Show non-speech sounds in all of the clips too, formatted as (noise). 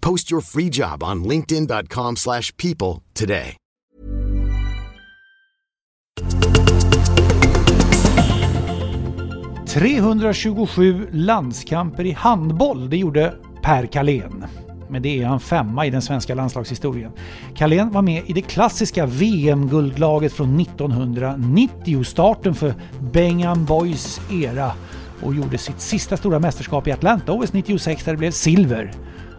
Post your free job on linkedin.com/people slash people today. — 327 landskamper i handboll, det gjorde Per Kalén. Men det är han femma i den svenska landslagshistorien. Kalén var med i det klassiska VM-guldlaget från 1990, starten för Bengan Boys era och gjorde sitt sista stora mästerskap i Atlanta OS 96 där det blev silver.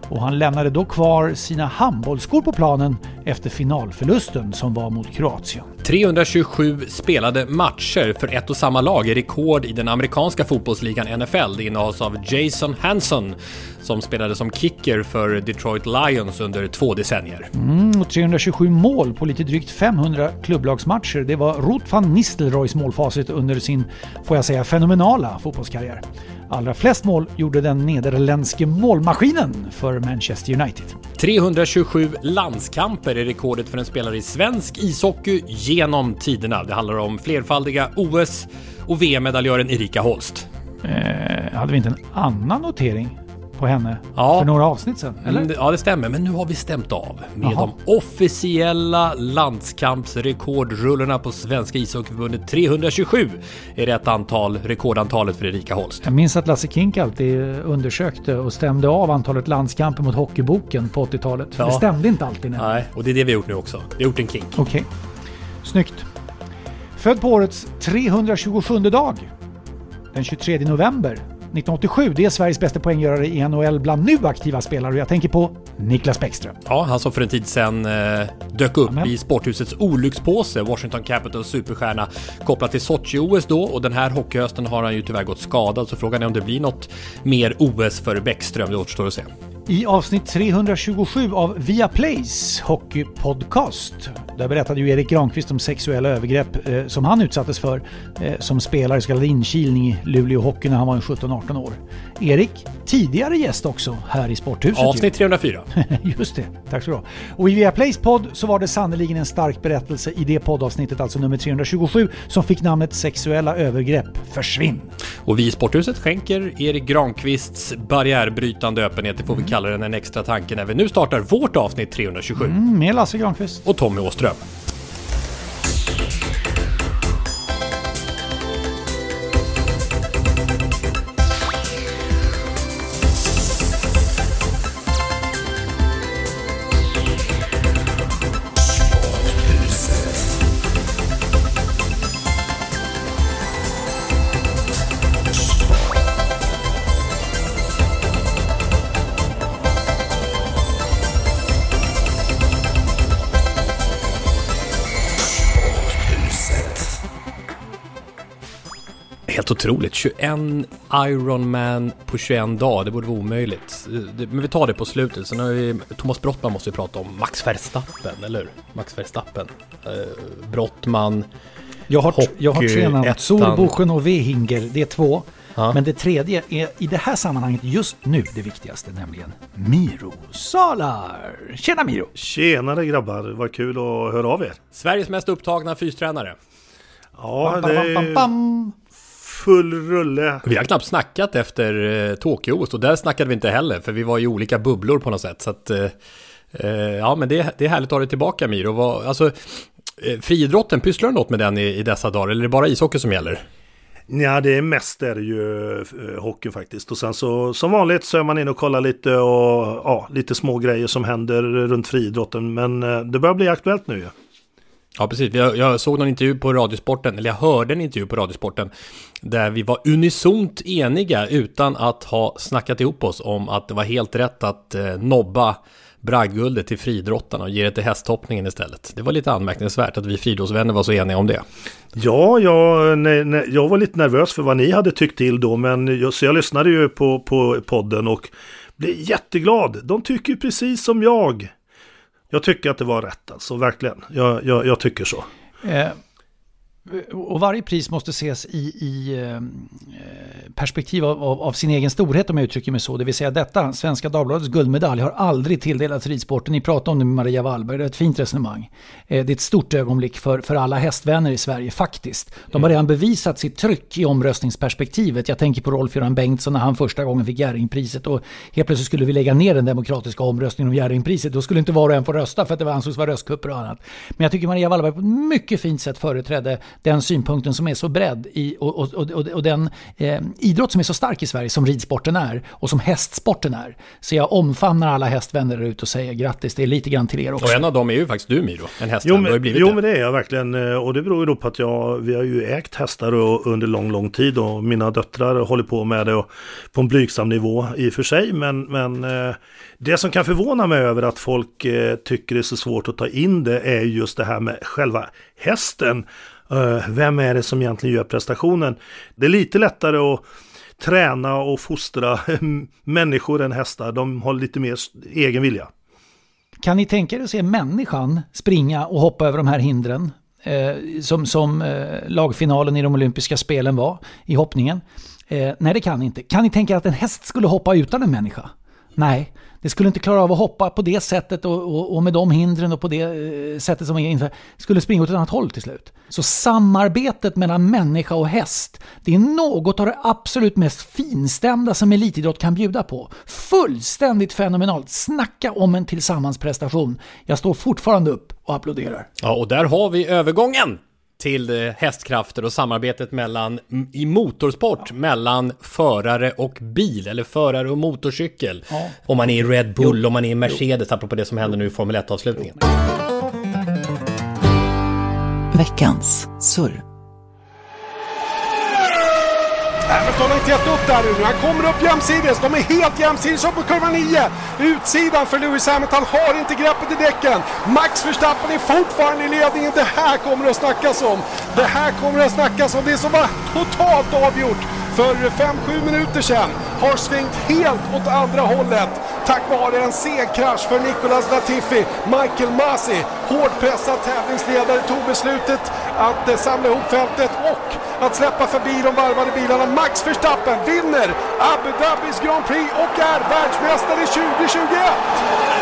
Och han lämnade då kvar sina handbollsskor på planen efter finalförlusten som var mot Kroatien. 327 spelade matcher för ett och samma lag är rekord i den amerikanska fotbollsligan NFL. Det innehas av Jason Hanson som spelade som kicker för Detroit Lions under två decennier. Mm, och 327 mål på lite drygt 500 klubblagsmatcher. Det var Ruth van Nistelrooys målfacit under sin, får jag säga, fenomenala fotbollskarriär. Allra flest mål gjorde den nederländske målmaskinen för Manchester United. 327 landskamper är rekordet för en spelare i svensk ishockey genom tiderna. Det handlar om flerfaldiga OS och VM-medaljören Erika Holst. Eh, hade vi inte en annan notering på henne Ja. för några avsnitt sedan? Eller? Mm, Ja, det stämmer, men nu har vi stämt av med Jaha. de officiella landskampsrekordrullorna på Svenska ishockeyförbundet. 327 är rätt antal, rekordantalet för Erika Holst. Jag minns att Lasse Kink alltid undersökte och stämde av antalet landskamper mot Hockeyboken på 80-talet. Ja. Det stämde inte alltid. nämligen. Nej, och det är det vi har gjort nu också. Vi har gjort en kink. Okej. Snyggt. Född på årets 327 dag. Den 23 november 1987. Det är Sveriges bästa poänggörare i NHL bland nu aktiva spelare och jag tänker på Niklas Bäckström. Ja, han som för en tid sedan eh, dök upp Amen. i sporthusets olyckspåse, Washington Capitals superstjärna, kopplat till Sochi-OS då och den här hockeyhösten har han ju tyvärr gått skadad så frågan är om det blir något mer OS för Bäckström, det återstår att se. I avsnitt 327 av Viaplays hockeypodcast. Där berättade ju Erik Granqvist om sexuella övergrepp eh, som han utsattes för eh, som spelare så kallad inkilning i Luleå Hockey när han var en 17-18 år. Erik, tidigare gäst också här i Sporthuset. Avsnitt 304. (laughs) Just det, tack så du ha. Och i Viaplays podd så var det sannerligen en stark berättelse i det poddavsnittet, alltså nummer 327, som fick namnet Sexuella övergrepp försvinn. Och vi i Sporthuset skänker Erik Granqvists barriärbrytande öppenhet, det får vi kalla den, en extra tanke när vi nu startar vårt avsnitt 327. Mm, med Lasse Granqvist. Och Tommy Åström. Helt otroligt. 21 Ironman på 21 dagar. Det borde vara omöjligt. Det- Men vi tar det på slutet. Sen har vi Thomas Brottman måste vi prata om. Max Verstappen, eller hur? Max Verstappen. Eh, Brottman. Jag har, jag har tre namn. Solboschen och Vehinger, det är två. Ja. Men det tredje är i det här sammanhanget just nu det viktigaste, nämligen Miro Salar. Tjena Miro! Tjenare grabbar, vad kul att höra av er. Sveriges mest upptagna fystränare. Ja, Bam, det bam, bam, är bam. Full rulle. Vi har knappt snackat efter eh, Tokyo-OS och där snackade vi inte heller för vi var i olika bubblor på något sätt. Så att, eh, eh, ja men det, det är härligt att ha dig tillbaka Miro. Vad, alltså, eh, friidrotten, pysslar du något med den i, i dessa dagar eller är det bara ishockey som gäller? Ja, det är mest är det ju eh, hockey faktiskt. Och sen så som vanligt så är man inne och kollar lite och ja, lite små grejer som händer runt friidrotten. Men eh, det börjar bli aktuellt nu ju. Ja, Ja, precis. Jag, jag såg någon intervju på Radiosporten, eller jag hörde en intervju på Radiosporten, där vi var unisont eniga utan att ha snackat ihop oss om att det var helt rätt att eh, nobba bragdguldet till fridrottarna och ge det till hästhoppningen istället. Det var lite anmärkningsvärt att vi friidrottsvänner var så eniga om det. Ja, jag, nej, nej, jag var lite nervös för vad ni hade tyckt till då, men jag, så jag lyssnade ju på, på podden och blev jätteglad. De tycker precis som jag. Jag tycker att det var rätt alltså, verkligen. Jag, jag, jag tycker så. Eh, och varje pris måste ses i, i eh, perspektiv av, av, av, sin egen storhet om jag uttrycker mig så. Det vill säga detta, Svenska Dagbladets guldmedalj har aldrig tilldelats ridsporten. Ni pratade om det med Maria Wallberg, det är ett fint resonemang. Eh, det är ett stort ögonblick för, för alla hästvänner i Sverige faktiskt. De har redan bevisat sitt tryck i omröstningsperspektivet. Jag tänker på Rolf-Göran Bengtsson när han första gången fick Jerringpriset och helt plötsligt skulle vi lägga ner den demokratiska omröstningen om Jerringpriset. Då skulle inte var och en få rösta för att det ansågs vara röstkupper och annat. Men jag tycker Maria Wallberg på ett mycket fint sätt företrädde den synpunkten som är så bredd i, och, och, och, och den eh, idrott som är så stark i Sverige som ridsporten är och som hästsporten är. Så jag omfamnar alla hästvänner där ute och säger grattis, det är lite grann till er också. Och en av dem är ju faktiskt du Miro, en hästvän. Jo, men, jo, men det är jag verkligen. Eh, och det beror ju då på att jag, vi har ju ägt hästar under lång, lång tid och mina döttrar håller på med det på en blygsam nivå i och för sig. Men, men eh, det som kan förvåna mig över att folk eh, tycker det är så svårt att ta in det är just det här med själva hästen. Eh, vem är det som egentligen gör prestationen? Det är lite lättare att träna och fostra (laughs) människor än hästar. De har lite mer egen vilja. Kan ni tänka er att se människan springa och hoppa över de här hindren? Eh, som som eh, lagfinalen i de olympiska spelen var i hoppningen. Eh, nej, det kan ni inte. Kan ni tänka er att en häst skulle hoppa utan en människa? Nej, det skulle inte klara av att hoppa på det sättet och, och, och med de hindren och på det eh, sättet som är inför. Skulle springa åt ett annat håll till slut. Så samarbetet mellan människa och häst, det är något av det absolut mest finstämda som elitidrott kan bjuda på. Fullständigt fenomenalt. Snacka om en tillsammansprestation. Jag står fortfarande upp och applåderar. Ja, och där har vi övergången till eh, hästkrafter och samarbetet mellan, i motorsport ja. mellan förare och bil eller förare och motorcykel. Ja. Om man är i Red Bull, jo. om man är i Mercedes, jo. apropå det som händer nu i Formel 1-avslutningen. Veckans surr. Hamilton har inte gett upp där nu. Han kommer upp jämsides. De är helt jämsides upp på kurva 9. Utsidan för Lewis Hamilton har inte greppet i däcken. Max Verstappen är fortfarande i ledningen. Det här kommer att snackas om. Det här kommer att snackas om. Det som var totalt avgjort för 5-7 minuter sedan har svängt helt åt andra hållet tack vare en seg krasch för Nicolas Latifi. Michael Masi, hårt pressad tävlingsledare, tog beslutet att eh, samla ihop fältet och att släppa förbi de varvade bilarna. Max Verstappen vinner Abu Dhabis Grand Prix och är världsmästare 2021!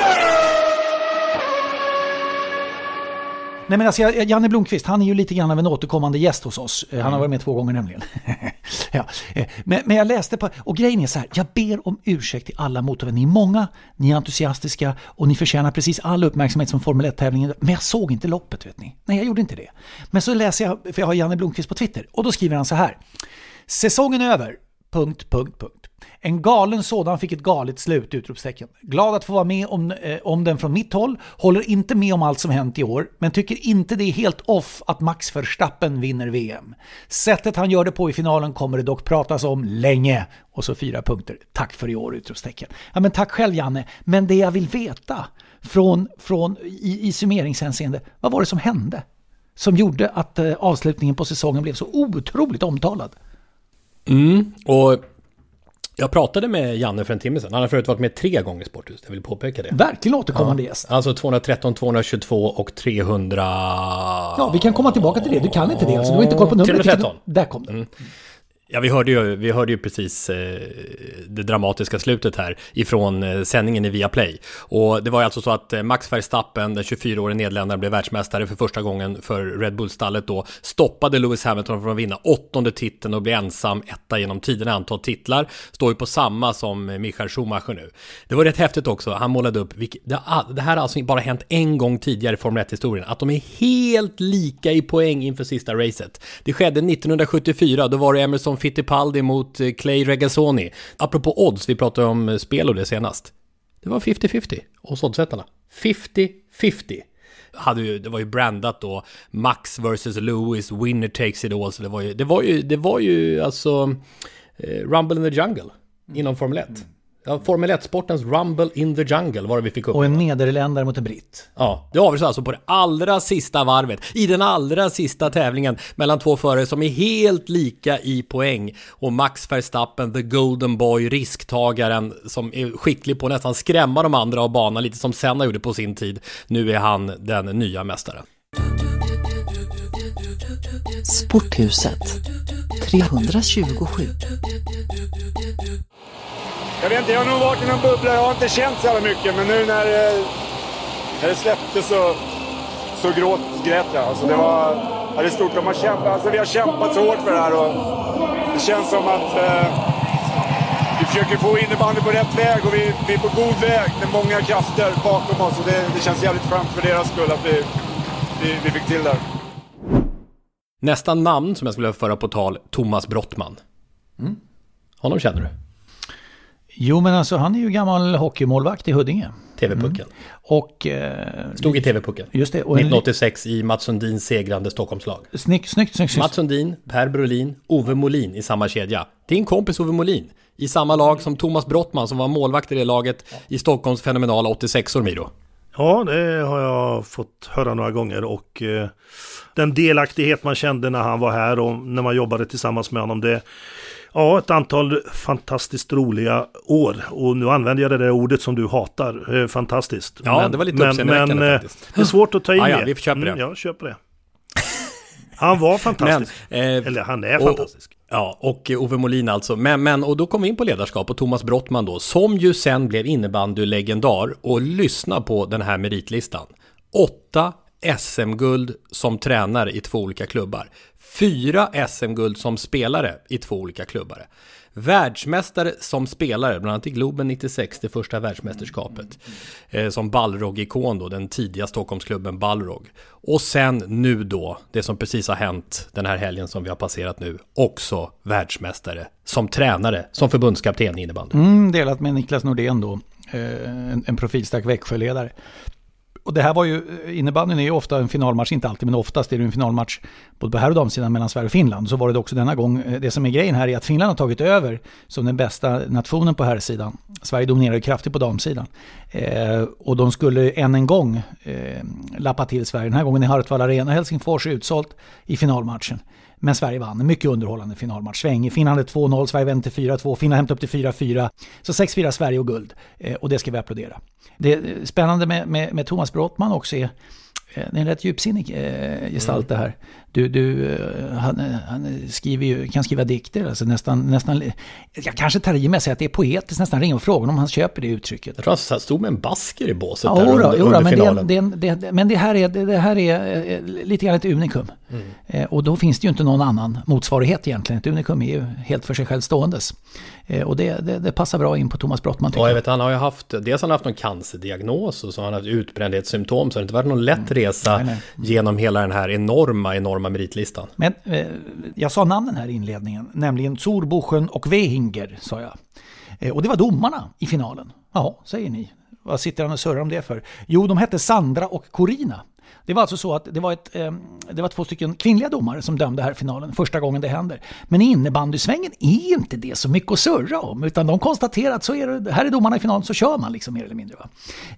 Nej men alltså, Janne Blomqvist, han är ju lite grann av en återkommande gäst hos oss. Han har mm. varit med två gånger nämligen. (laughs) ja. Eh, men, men jag läste på, och grejen är så här, jag ber om ursäkt till alla motorvänner. Ni är många, ni är entusiastiska och ni förtjänar precis all uppmärksamhet som Formel 1-tävlingen. Men jag såg inte loppet vet ni. Nej, jag gjorde inte det. Men så läser jag, för jag har Janne Blomqvist på Twitter, och då skriver han så här. Säsongen är över. Punkt, punkt, punkt. En galen sådan fick ett galet slut! Utropstecken. Glad att få vara med om, eh, om den från mitt håll. Håller inte med om allt som hänt i år, men tycker inte det är helt off att Max Verstappen vinner VM. Sättet han gör det på i finalen kommer det dock pratas om länge. Och så fyra punkter. Tack för i år! Utropstecken. Ja men tack själv Janne. Men det jag vill veta från, från i, i summeringshänseende, vad var det som hände? Som gjorde att eh, avslutningen på säsongen blev så otroligt omtalad. Mm, och jag pratade med Janne för en timme sedan. Han har förut varit med tre gånger i Sporthuset. Jag vill påpeka det. Verkligen återkommande ja. gäst. Alltså 213, 222 och 300... Ja, vi kan komma tillbaka till det. Du kan inte det. Alltså, du har inte koll på numret. 313. Där kom det. Mm. Ja, vi hörde ju, vi hörde ju precis eh, det dramatiska slutet här ifrån eh, sändningen i Viaplay. Och det var ju alltså så att eh, Max Verstappen, den 24-årige nederländaren, blev världsmästare för första gången för Red Bull-stallet då. Stoppade Lewis Hamilton från att vinna åttonde titeln och bli ensam etta genom tiderna antal titlar. Står ju på samma som eh, Michael Schumacher nu. Det var rätt häftigt också. Han målade upp, vilket, det, ah, det här har alltså bara hänt en gång tidigare i Formel 1-historien, att de är helt lika i poäng inför sista racet. Det skedde 1974, då var det Emerson Fittipaldi mot eh, Clay Regazzoni. Apropå odds, vi pratade om eh, spel och det senast. Det var 50-50 hos oddsättarna. 50-50. hade ju, det var ju brandat då Max vs Lewis, winner takes it all. Så det var ju, det var ju, det var ju alltså eh, Rumble in the Jungle inom Formel 1. Formel 1-sportens Rumble in the Jungle var det vi fick upp. Och en nederländare mot en britt. Ja, det avgörs alltså på det allra sista varvet, i den allra sista tävlingen mellan två förare som är helt lika i poäng. Och Max Verstappen, the golden boy, risktagaren som är skicklig på att nästan skrämma de andra av banan, lite som Senna gjorde på sin tid. Nu är han den nya mästaren. Sporthuset 327 Jag vet inte, jag har nog varit i någon bubbla. Jag har inte känt så jävla mycket. Men nu när, eh, när det släppte så, så gråt, grät jag. Alltså det var ja, det är stort. De har kämpat, alltså vi har kämpat så hårt för det här. Och det känns som att eh, vi försöker få innebandy på rätt väg och vi, vi är på god väg med många krafter bakom oss. Och det, det känns jävligt skönt för deras skull att vi, vi, vi fick till det. Nästa namn som jag skulle föra på tal, Thomas Brottman. Mm. Honom känner du? Jo men alltså han är ju gammal hockeymålvakt i Huddinge. TV-pucken. Och... Eh, Stod i TV-pucken. Just det. Och en, 1986 i Mats Sundins segrande Stockholmslag. snyggt, snyggt, snyggt. snyggt. Mats Sundin, Per Brolin, Ove Molin i samma kedja. Din kompis Ove Molin. I samma lag som Thomas Brottman som var målvakt i det laget i Stockholms fenomenala 86or Miro. Ja, det har jag fått höra några gånger och eh, den delaktighet man kände när han var här och när man jobbade tillsammans med honom. Det, ja, ett antal fantastiskt roliga år och nu använder jag det där ordet som du hatar. Eh, fantastiskt. Ja, det var lite uppseendeväckande men, eh, faktiskt. Det är svårt att ta in Ja, ja, det. vi köper det. Mm, ja, köper det. Han var (laughs) fantastisk. Men, eh, Eller han är och- fantastisk. Ja, och Ove Molin alltså. Men, men, och då kom vi in på ledarskap och Thomas Brottman då, som ju sen blev innebandylegendar. Och lyssna på den här meritlistan. Åtta SM-guld som tränare i två olika klubbar. Fyra SM-guld som spelare i två olika klubbar. Världsmästare som spelare, bland annat i Globen 96, det första världsmästerskapet. Eh, som Balrog-ikon då, den tidiga Stockholmsklubben Balrog. Och sen nu då, det som precis har hänt den här helgen som vi har passerat nu, också världsmästare som tränare, som förbundskapten i innebandy. Mm, delat med Niklas Nordén då, eh, en, en profilstark Växjöledare. Och det här var ju, eh, innebandyn är ju ofta en finalmatch, inte alltid men oftast är det en finalmatch både på här och damsidan mellan Sverige och Finland. Så var det också denna gång. Eh, det som är grejen här är att Finland har tagit över som den bästa nationen på här sidan. Sverige dominerar ju kraftigt på damsidan. Eh, och de skulle än en gång eh, lappa till Sverige. Den här gången i Hartwall Arena, Helsingfors är utsålt i finalmatchen. Men Sverige vann. En mycket underhållande finalmatch. Sväng. Finland hade 2-0, Sverige vände till 4-2, Finland hämtade upp till 4-4. Så 6-4 Sverige och guld. Eh, och det ska vi applådera. Det eh, spännande med, med, med Thomas Brottman också är eh, det är en rätt djupsinnig gestalt det här. Du, du, eh, han, han skriver ju, kan skriva dikter, alltså nästan, nästan, jag kanske tar i med att säga att det är poetiskt, nästan ringa och fråga om han köper det uttrycket. Jag tror han stod med en basker i båset Ja, där under, jodå, under men, det, finalen. det, det, det, men det här är, det, här är eh, lite grann ett unikum. Mm. Eh, och då finns det ju inte någon annan motsvarighet egentligen. Ett unikum är ju helt för sig själv ståendes. Eh, och det, passar bra in på Thomas Brottman tycker Ja, jag vet, han har ju haft, dels har han haft någon cancerdiagnos och så har han haft utbrändhetssymptom, så det har inte varit någon lätt resa Mm. Nej, nej. genom hela den här enorma, enorma meritlistan. Men eh, jag sa namnen här i inledningen, nämligen Zorboschen och Wehinger sa jag. Eh, och det var domarna i finalen. Ja, säger ni. Vad sitter han och surrar om det för? Jo, de hette Sandra och Corina. Det var alltså så att det var, ett, eh, det var två stycken kvinnliga domare som dömde här finalen, första gången det händer. Men i innebandysvängen är inte det så mycket att surra om, utan de konstaterar att så är det, här är domarna i finalen, så kör man liksom mer eller mindre. Va?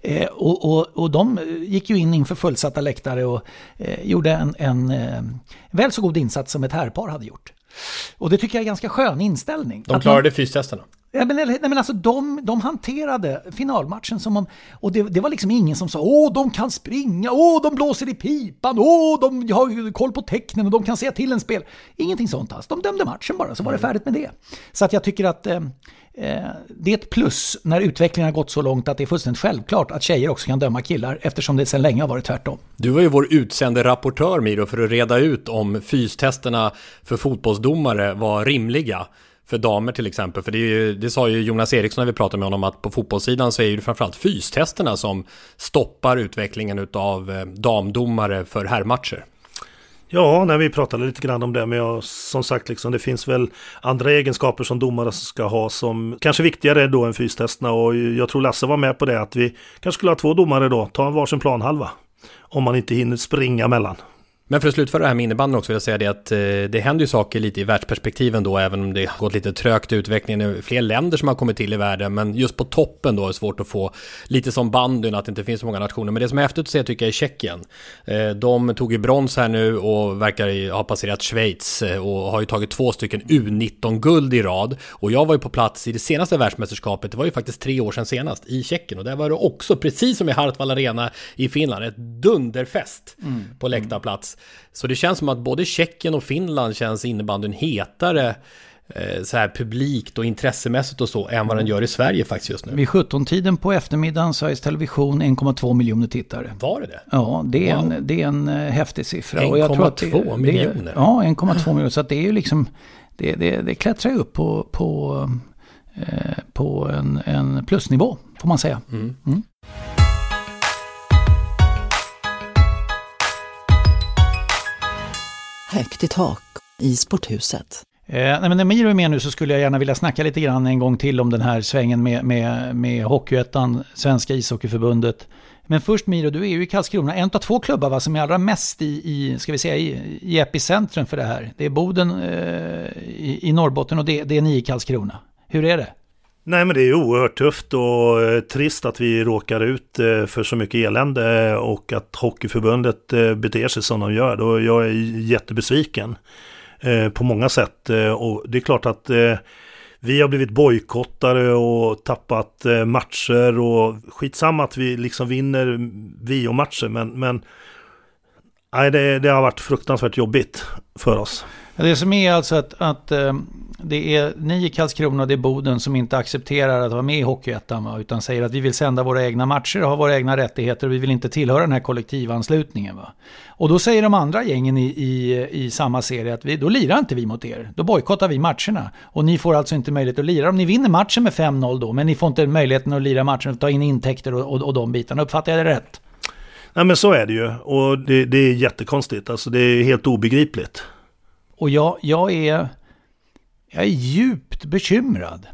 Eh, och, och, och de eh, gick ju in inför fullsatta läktare och gjorde en, en väl så god insats som ett herrpar hade gjort. Och det tycker jag är en ganska skön inställning. De klarade man- fystesterna. Ja, men, nej, men alltså de, de hanterade finalmatchen som om... Och det, det var liksom ingen som sa åh, de kan springa, åh, de blåser i pipan, åh, de har koll på tecknen och de kan säga till en spel. Ingenting sånt alls. De dömde matchen bara, så var det färdigt med det. Så att jag tycker att eh, eh, det är ett plus när utvecklingen har gått så långt att det är fullständigt självklart att tjejer också kan döma killar eftersom det sedan länge har varit tvärtom. Du var ju vår utsände rapportör Miro för att reda ut om fystesterna för fotbollsdomare var rimliga. För damer till exempel, för det, är ju, det sa ju Jonas Eriksson när vi pratade med honom att på fotbollssidan så är det framförallt fystesterna som stoppar utvecklingen utav eh, damdomare för herrmatcher. Ja, när vi pratade lite grann om det, men jag, som sagt, liksom, det finns väl andra egenskaper som domare ska ha som kanske viktigare då än fystesterna och jag tror Lasse var med på det att vi kanske skulle ha två domare då, ta en varsin planhalva. Om man inte hinner springa mellan. Men för att slutföra det här med innebandyn också vill jag säga det att eh, det händer ju saker lite i världsperspektiven då, även om det har gått lite trögt i utvecklingen. Är fler länder som har kommit till i världen, men just på toppen då är det svårt att få lite som bandyn, att det inte finns så många nationer. Men det som är häftigt att se tycker jag är Tjeckien. Eh, de tog ju brons här nu och verkar ha passerat Schweiz eh, och har ju tagit två stycken U19-guld i rad. Och jag var ju på plats i det senaste världsmästerskapet, det var ju faktiskt tre år sedan senast, i Tjeckien. Och där var det också, precis som i Hartwall Arena i Finland, ett dunderfest mm. på läktarplats. Så det känns som att både Tjeckien och Finland känns innebandyn hetare eh, så här publikt och intressemässigt och så än vad den gör i Sverige faktiskt just nu. Vid 17-tiden på eftermiddagen Sveriges Television 1,2 miljoner tittare. Var det det? Ja, det är, wow. en, det är en eh, häftig siffra. 1,2 miljoner? ja, 1,2 miljoner. Så det är ju liksom, det, det, det klättrar ju upp på, på, eh, på en, en plusnivå, får man säga. Mm. Mm. Högt i tak i sporthuset. Eh, nej, men när Miro är med nu så skulle jag gärna vilja snacka lite grann en gång till om den här svängen med, med, med Hockeyettan, Svenska ishockeyförbundet. Men först Miro, du är ju i Karlskrona, en av två klubbar va, som är allra mest i, i, ska vi säga, i, i epicentrum för det här. Det är Boden eh, i, i, Norrbotten och det, det är ni i Karlskrona. Hur är det? Nej men det är oerhört tufft och eh, trist att vi råkar ut eh, för så mycket elände eh, och att Hockeyförbundet beter sig som de gör. Då jag är jättebesviken på många sätt. Och det är klart att vi har blivit bojkottade och tappat matcher och skitsamma att vi liksom vinner VO-matcher men, men nej, det, det har varit fruktansvärt jobbigt för oss. Det som är alltså att, att eh, det är ni i Karlskrona och det är Boden som inte accepterar att vara med i Hockeyettan. Utan säger att vi vill sända våra egna matcher och ha våra egna rättigheter och vi vill inte tillhöra den här kollektivanslutningen. Va? Och då säger de andra gängen i, i, i samma serie att vi, då lirar inte vi mot er. Då bojkottar vi matcherna. Och ni får alltså inte möjlighet att lira. Om ni vinner matchen med 5-0 då, men ni får inte möjligheten att lira matchen och ta in intäkter och, och, och de bitarna. Uppfattar jag det rätt? Nej men så är det ju. Och det, det är jättekonstigt. Alltså det är helt obegripligt. Och jag, jag är jag är djupt bekymrad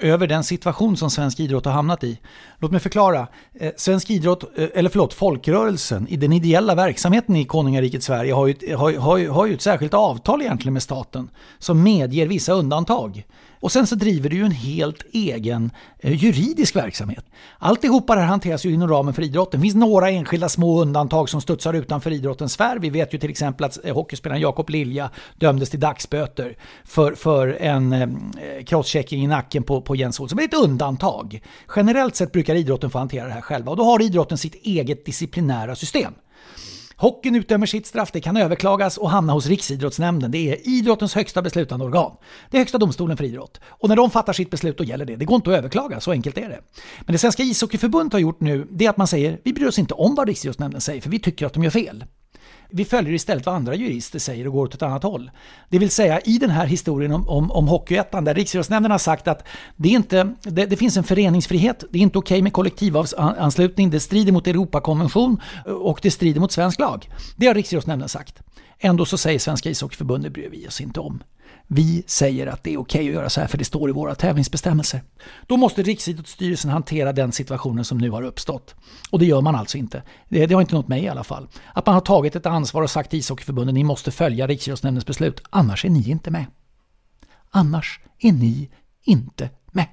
över den situation som svensk idrott har hamnat i. Låt mig förklara. Eh, svensk idrott, eh, eller förlåt, folkrörelsen i den ideella verksamheten i konungariket Sverige har ju, har, har, har ju ett särskilt avtal egentligen med staten som medger vissa undantag. Och sen så driver du ju en helt egen eh, juridisk verksamhet. Alltihopa det här hanteras ju inom ramen för idrotten. Det finns några enskilda små undantag som studsar utanför idrottens sfär. Vi vet ju till exempel att hockeyspelaren Jakob Lilja dömdes till dagsböter för, för en crosschecking i nacken på, på Jens Olsson. Men det är ett undantag. Generellt sett brukar idrotten få hantera det här själva och då har idrotten sitt eget disciplinära system. Hockeyn utdömer sitt straff, det kan överklagas och hamna hos Riksidrottsnämnden. Det är idrottens högsta beslutande organ. Det är högsta domstolen för idrott. Och när de fattar sitt beslut då gäller det. Det går inte att överklaga, så enkelt är det. Men det Svenska ishockeyförbundet har gjort nu, det är att man säger vi bryr oss inte om vad Riksidrottsnämnden säger, för vi tycker att de gör fel. Vi följer istället vad andra jurister säger och går åt ett annat håll. Det vill säga i den här historien om, om, om Hockeyettan där Riksidrottsnämnden har sagt att det, är inte, det, det finns en föreningsfrihet, det är inte okej okay med kollektivanslutning, det strider mot Europakonvention och det strider mot svensk lag. Det har Riksidrottsnämnden sagt. Ändå så säger Svenska ishockeyförbundet bryr vi oss inte om. Vi säger att det är okej att göra så här för det står i våra tävlingsbestämmelser. Då måste Riksidrottsstyrelsen hantera den situationen som nu har uppstått. Och det gör man alltså inte. Det, det har inte nått mig i alla fall. Att man har tagit ett ansvar och sagt till ishockeyförbundet ni måste följa Riksidrottsnämndens beslut, annars är ni inte med. Annars är ni inte med.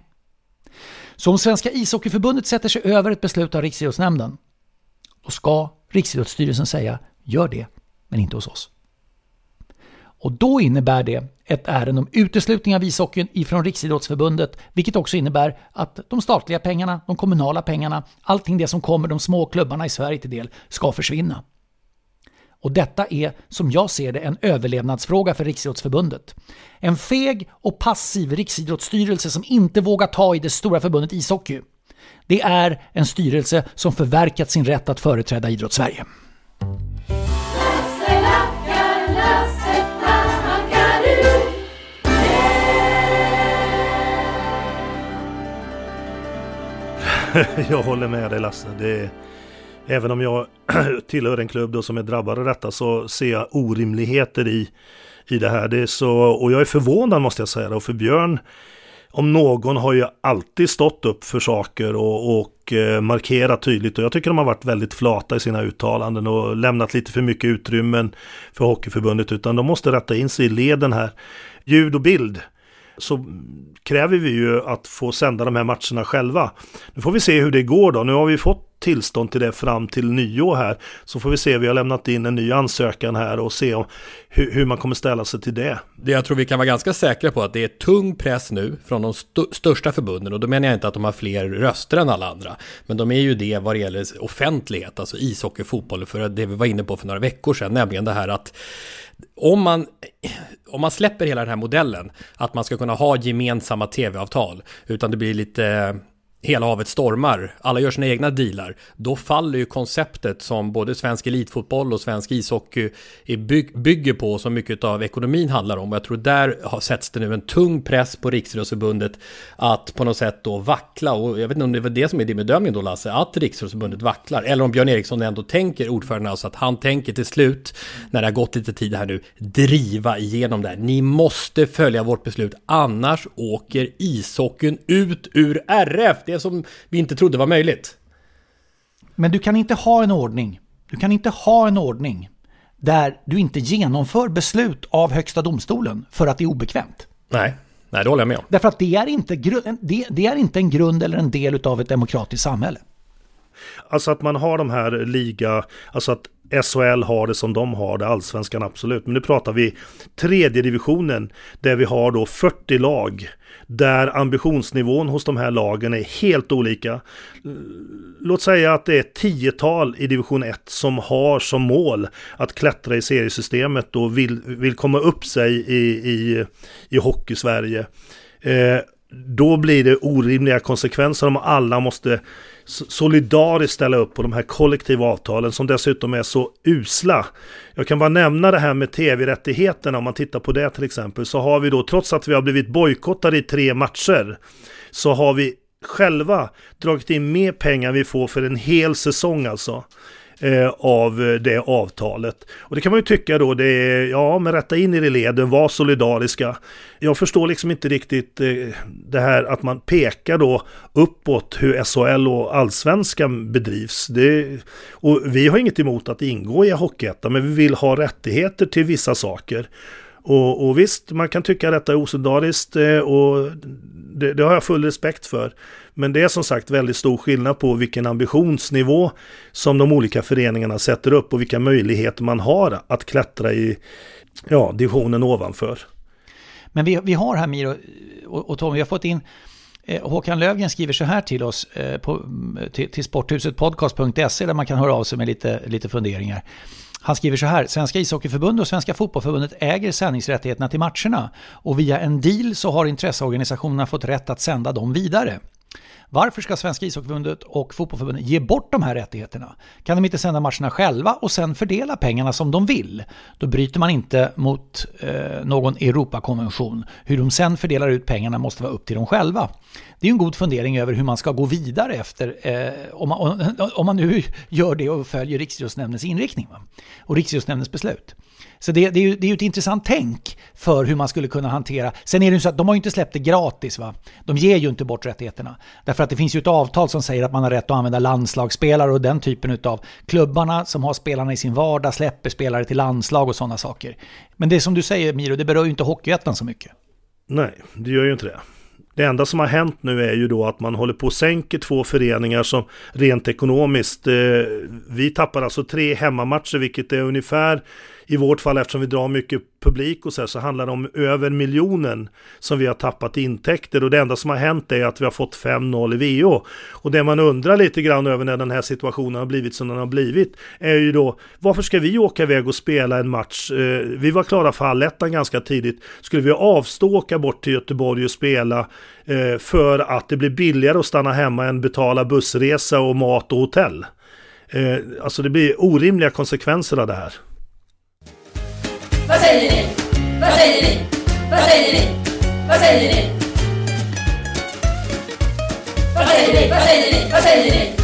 Så om Svenska ishockeyförbundet sätter sig över ett beslut av Riksidrottsnämnden, då ska Riksidrottsstyrelsen säga gör det, men inte hos oss. Och då innebär det ett ärende om uteslutning av ishockeyn ifrån Riksidrottsförbundet, vilket också innebär att de statliga pengarna, de kommunala pengarna, allting det som kommer de små klubbarna i Sverige till del ska försvinna. Och detta är, som jag ser det, en överlevnadsfråga för Riksidrottsförbundet. En feg och passiv riksidrottsstyrelse som inte vågar ta i det stora förbundet ishockey. Det är en styrelse som förverkat sin rätt att företräda idrottssverige. (laughs) jag håller med dig Lasse. Det, även om jag (clears throat) tillhör en klubb då som är drabbad av detta så ser jag orimligheter i, i det här. Det är så, och jag är förvånad måste jag säga. Och för Björn om någon har ju alltid stått upp för saker och, och eh, markerat tydligt. Och jag tycker de har varit väldigt flata i sina uttalanden och lämnat lite för mycket utrymmen för Hockeyförbundet. Utan de måste rätta in sig i leden här. Ljud och bild så kräver vi ju att få sända de här matcherna själva. Nu får vi se hur det går då. Nu har vi fått tillstånd till det fram till nyår här. Så får vi se, vi har lämnat in en ny ansökan här och se om, hur, hur man kommer ställa sig till det. det. Jag tror vi kan vara ganska säkra på att det är tung press nu från de st största förbunden och då menar jag inte att de har fler röster än alla andra. Men de är ju det vad det gäller offentlighet, alltså ishockey, fotboll, för det vi var inne på för några veckor sedan, nämligen det här att om man, om man släpper hela den här modellen, att man ska kunna ha gemensamma tv-avtal, utan det blir lite hela havet stormar, alla gör sina egna dealar, då faller ju konceptet som både svensk elitfotboll och svensk ishockey byg bygger på, som mycket av ekonomin handlar om. Och jag tror där har sätts det nu en tung press på Riksidrottsförbundet att på något sätt då vackla. Och jag vet inte om det var det som är din bedömning då Lasse, att Riksidrottsförbundet vacklar. Eller om Björn Eriksson ändå tänker, ordförande alltså, att han tänker till slut, när det har gått lite tid här nu, driva igenom det här. Ni måste följa vårt beslut, annars åker ishockeyn ut ur RF det som vi inte trodde var möjligt. Men du kan inte ha en ordning. Du kan inte ha en ordning där du inte genomför beslut av Högsta domstolen för att det är obekvämt. Nej, nej det håller jag med om. Därför att det är inte, det, det är inte en grund eller en del av ett demokratiskt samhälle. Alltså att man har de här liga, alltså att SHL har det som de har det, allsvenskan absolut. Men nu pratar vi tredje divisionen där vi har då 40 lag där ambitionsnivån hos de här lagen är helt olika. Låt säga att det är ett tiotal i division 1 som har som mål att klättra i seriesystemet och vill, vill komma upp sig i, i, i hockey-Sverige. Eh, då blir det orimliga konsekvenser om alla måste solidariskt ställa upp på de här kollektiva avtalen som dessutom är så usla. Jag kan bara nämna det här med tv-rättigheterna om man tittar på det till exempel så har vi då trots att vi har blivit bojkottade i tre matcher så har vi själva dragit in mer pengar vi får för en hel säsong alltså eh, av det avtalet. Och det kan man ju tycka då, det är, ja men rätta in er i leden, var solidariska. Jag förstår liksom inte riktigt eh, det här att man pekar då uppåt hur SHL och allsvenskan bedrivs. Det, och vi har inget emot att ingå i Hockeyettan, men vi vill ha rättigheter till vissa saker. Och, och, visst, man kan tycka detta är osolidariskt eh, och det, det, har jag full respekt för. Men det är som sagt väldigt stor skillnad på vilken ambitionsnivå som de olika föreningarna sätter upp och vilka möjligheter man har att klättra i ja, divisionen ovanför. Men vi, vi har här Miro och, och Tom, vi har fått in eh, Håkan Lövgren skriver så här till oss eh, på, eh, till, till sporthusetpodcast.se där man kan höra av sig med lite, lite funderingar. Han skriver så här, Svenska ishockeyförbundet och Svenska fotbollförbundet äger sändningsrättigheterna till matcherna och via en deal så har intresseorganisationerna fått rätt att sända dem vidare. Varför ska Svenska ishockeyförbundet och fotbollförbundet ge bort de här rättigheterna? Kan de inte sända matcherna själva och sen fördela pengarna som de vill? Då bryter man inte mot eh, någon Europakonvention. Hur de sen fördelar ut pengarna måste vara upp till dem själva. Det är en god fundering över hur man ska gå vidare efter, eh, om, man, om man nu gör det och följer Riksidrottsnämndens inriktning va? och Riksidrottsnämndens beslut. Så det, det, är ju, det är ju ett intressant tänk för hur man skulle kunna hantera. Sen är det ju så att de har ju inte släppt det gratis va. De ger ju inte bort rättigheterna. Därför att det finns ju ett avtal som säger att man har rätt att använda landslagsspelare och den typen av klubbarna som har spelarna i sin vardag släpper spelare till landslag och sådana saker. Men det som du säger Miro, det berör ju inte Hockeyettan så mycket. Nej, det gör ju inte det. Det enda som har hänt nu är ju då att man håller på att sänka två föreningar som rent ekonomiskt. Eh, vi tappar alltså tre hemmamatcher vilket är ungefär i vårt fall eftersom vi drar mycket publik och så här, så handlar det om över miljonen som vi har tappat intäkter och det enda som har hänt är att vi har fått 5-0 i VO. Och det man undrar lite grann över när den här situationen har blivit som den har blivit är ju då varför ska vi åka iväg och spela en match? Eh, vi var klara för allettan ganska tidigt. Skulle vi avstå åka bort till Göteborg och spela eh, för att det blir billigare att stanna hemma än betala bussresa och mat och hotell? Eh, alltså det blir orimliga konsekvenser av det här. Vad säger ni? Vad säger ni? Vad säger ni? Vad säger ni? Vad säger ni? Vad säger ni? Vad säger ni?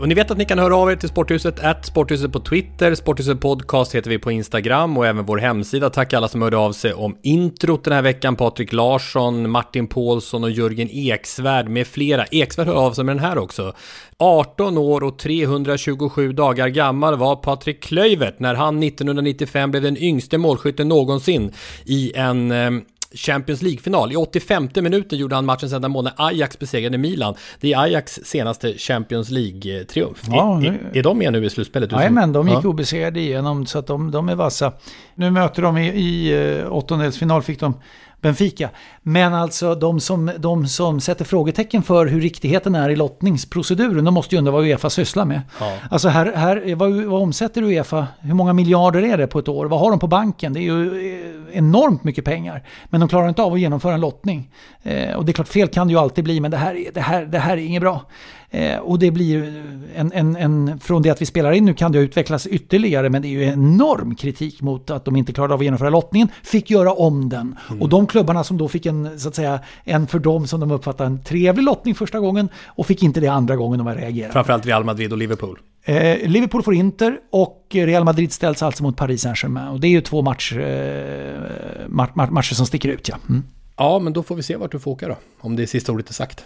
Och ni vet att ni kan höra av er till Sporthuset, at Sporthuset på Twitter, Sporthuset Podcast heter vi på Instagram och även vår hemsida. Tack alla som hörde av sig om introt den här veckan. Patrik Larsson, Martin Paulsson och Jörgen Eksvärd med flera. Eksvärd hör av sig med den här också. 18 år och 327 dagar gammal var Patrik Klöivert när han 1995 blev den yngste målskytten någonsin i en eh, Champions League-final. I 85 minuten gjorde han matchens enda mål när Ajax besegrade Milan. Det är Ajax senaste Champions League-triumf. Ja, är, är, de med nu i slutspelet? men de gick ja. obesegrade igenom så att de, de är vassa. Nu möter de i, i eh, åttondelsfinal, fick de Benfica. Men alltså de som, de som sätter frågetecken för hur riktigheten är i lottningsproceduren, de måste ju undra vad Uefa sysslar med. Ja. Alltså här, här vad, vad omsätter Uefa? Hur många miljarder är det på ett år? Vad har de på banken? Det är ju eh, enormt mycket pengar. Men de klarar inte av att genomföra en lottning. Eh, och det är klart, fel kan det ju alltid bli, men det här, det här, det här är inget bra. Eh, och det blir en, en, en, från det att vi spelar in nu kan det utvecklas ytterligare, men det är ju enorm kritik mot att de inte klarade av att genomföra lottningen, fick göra om den. Mm. Och de klubbarna som då fick en, så att säga, en för dem som de uppfattar en trevlig lottning första gången och fick inte det andra gången de reagerade. Framförallt Real Madrid och Liverpool. Eh, Liverpool får Inter och Real Madrid ställs alltså mot Paris Saint-Germain. Och det är ju två match, eh, matcher som sticker ut ja. Mm. Ja, men då får vi se vart du får åka då. Om det är sista ordet är sagt.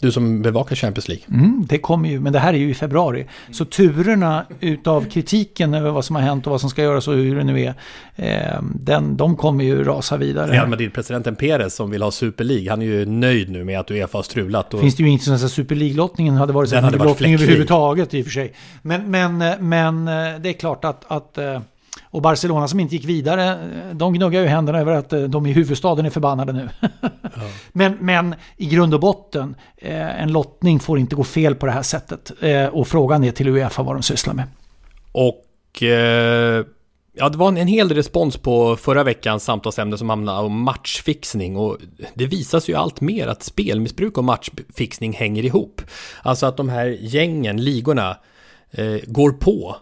Du som bevakar Champions League. Mm, det kommer ju, men det här är ju i februari. Så turerna utav kritiken över vad som har hänt och vad som ska göras och hur det nu är, eh, den, de kommer ju rasa vidare. Real Madrid-presidenten Perez som vill ha Super League, han är ju nöjd nu med att Uefa har strulat. Och... Finns det ju inte att Super League-lottningen hade varit en lottning överhuvudtaget i och för sig. Men, men, eh, men eh, det är klart att, att eh, och Barcelona som inte gick vidare, de gnuggar ju händerna över att eh, de i huvudstaden är förbannade nu. (laughs) ja. men, men i grund och botten, eh, en lottning får inte gå fel på det här sättet. Eh, och frågan är till Uefa vad de sysslar med. Och... Eh... Ja, det var en, hel del respons på förra veckans samtalsämne som handlade om matchfixning och det visar sig ju allt mer att spelmissbruk och matchfixning hänger ihop. Alltså att de här gängen, ligorna, eh, går på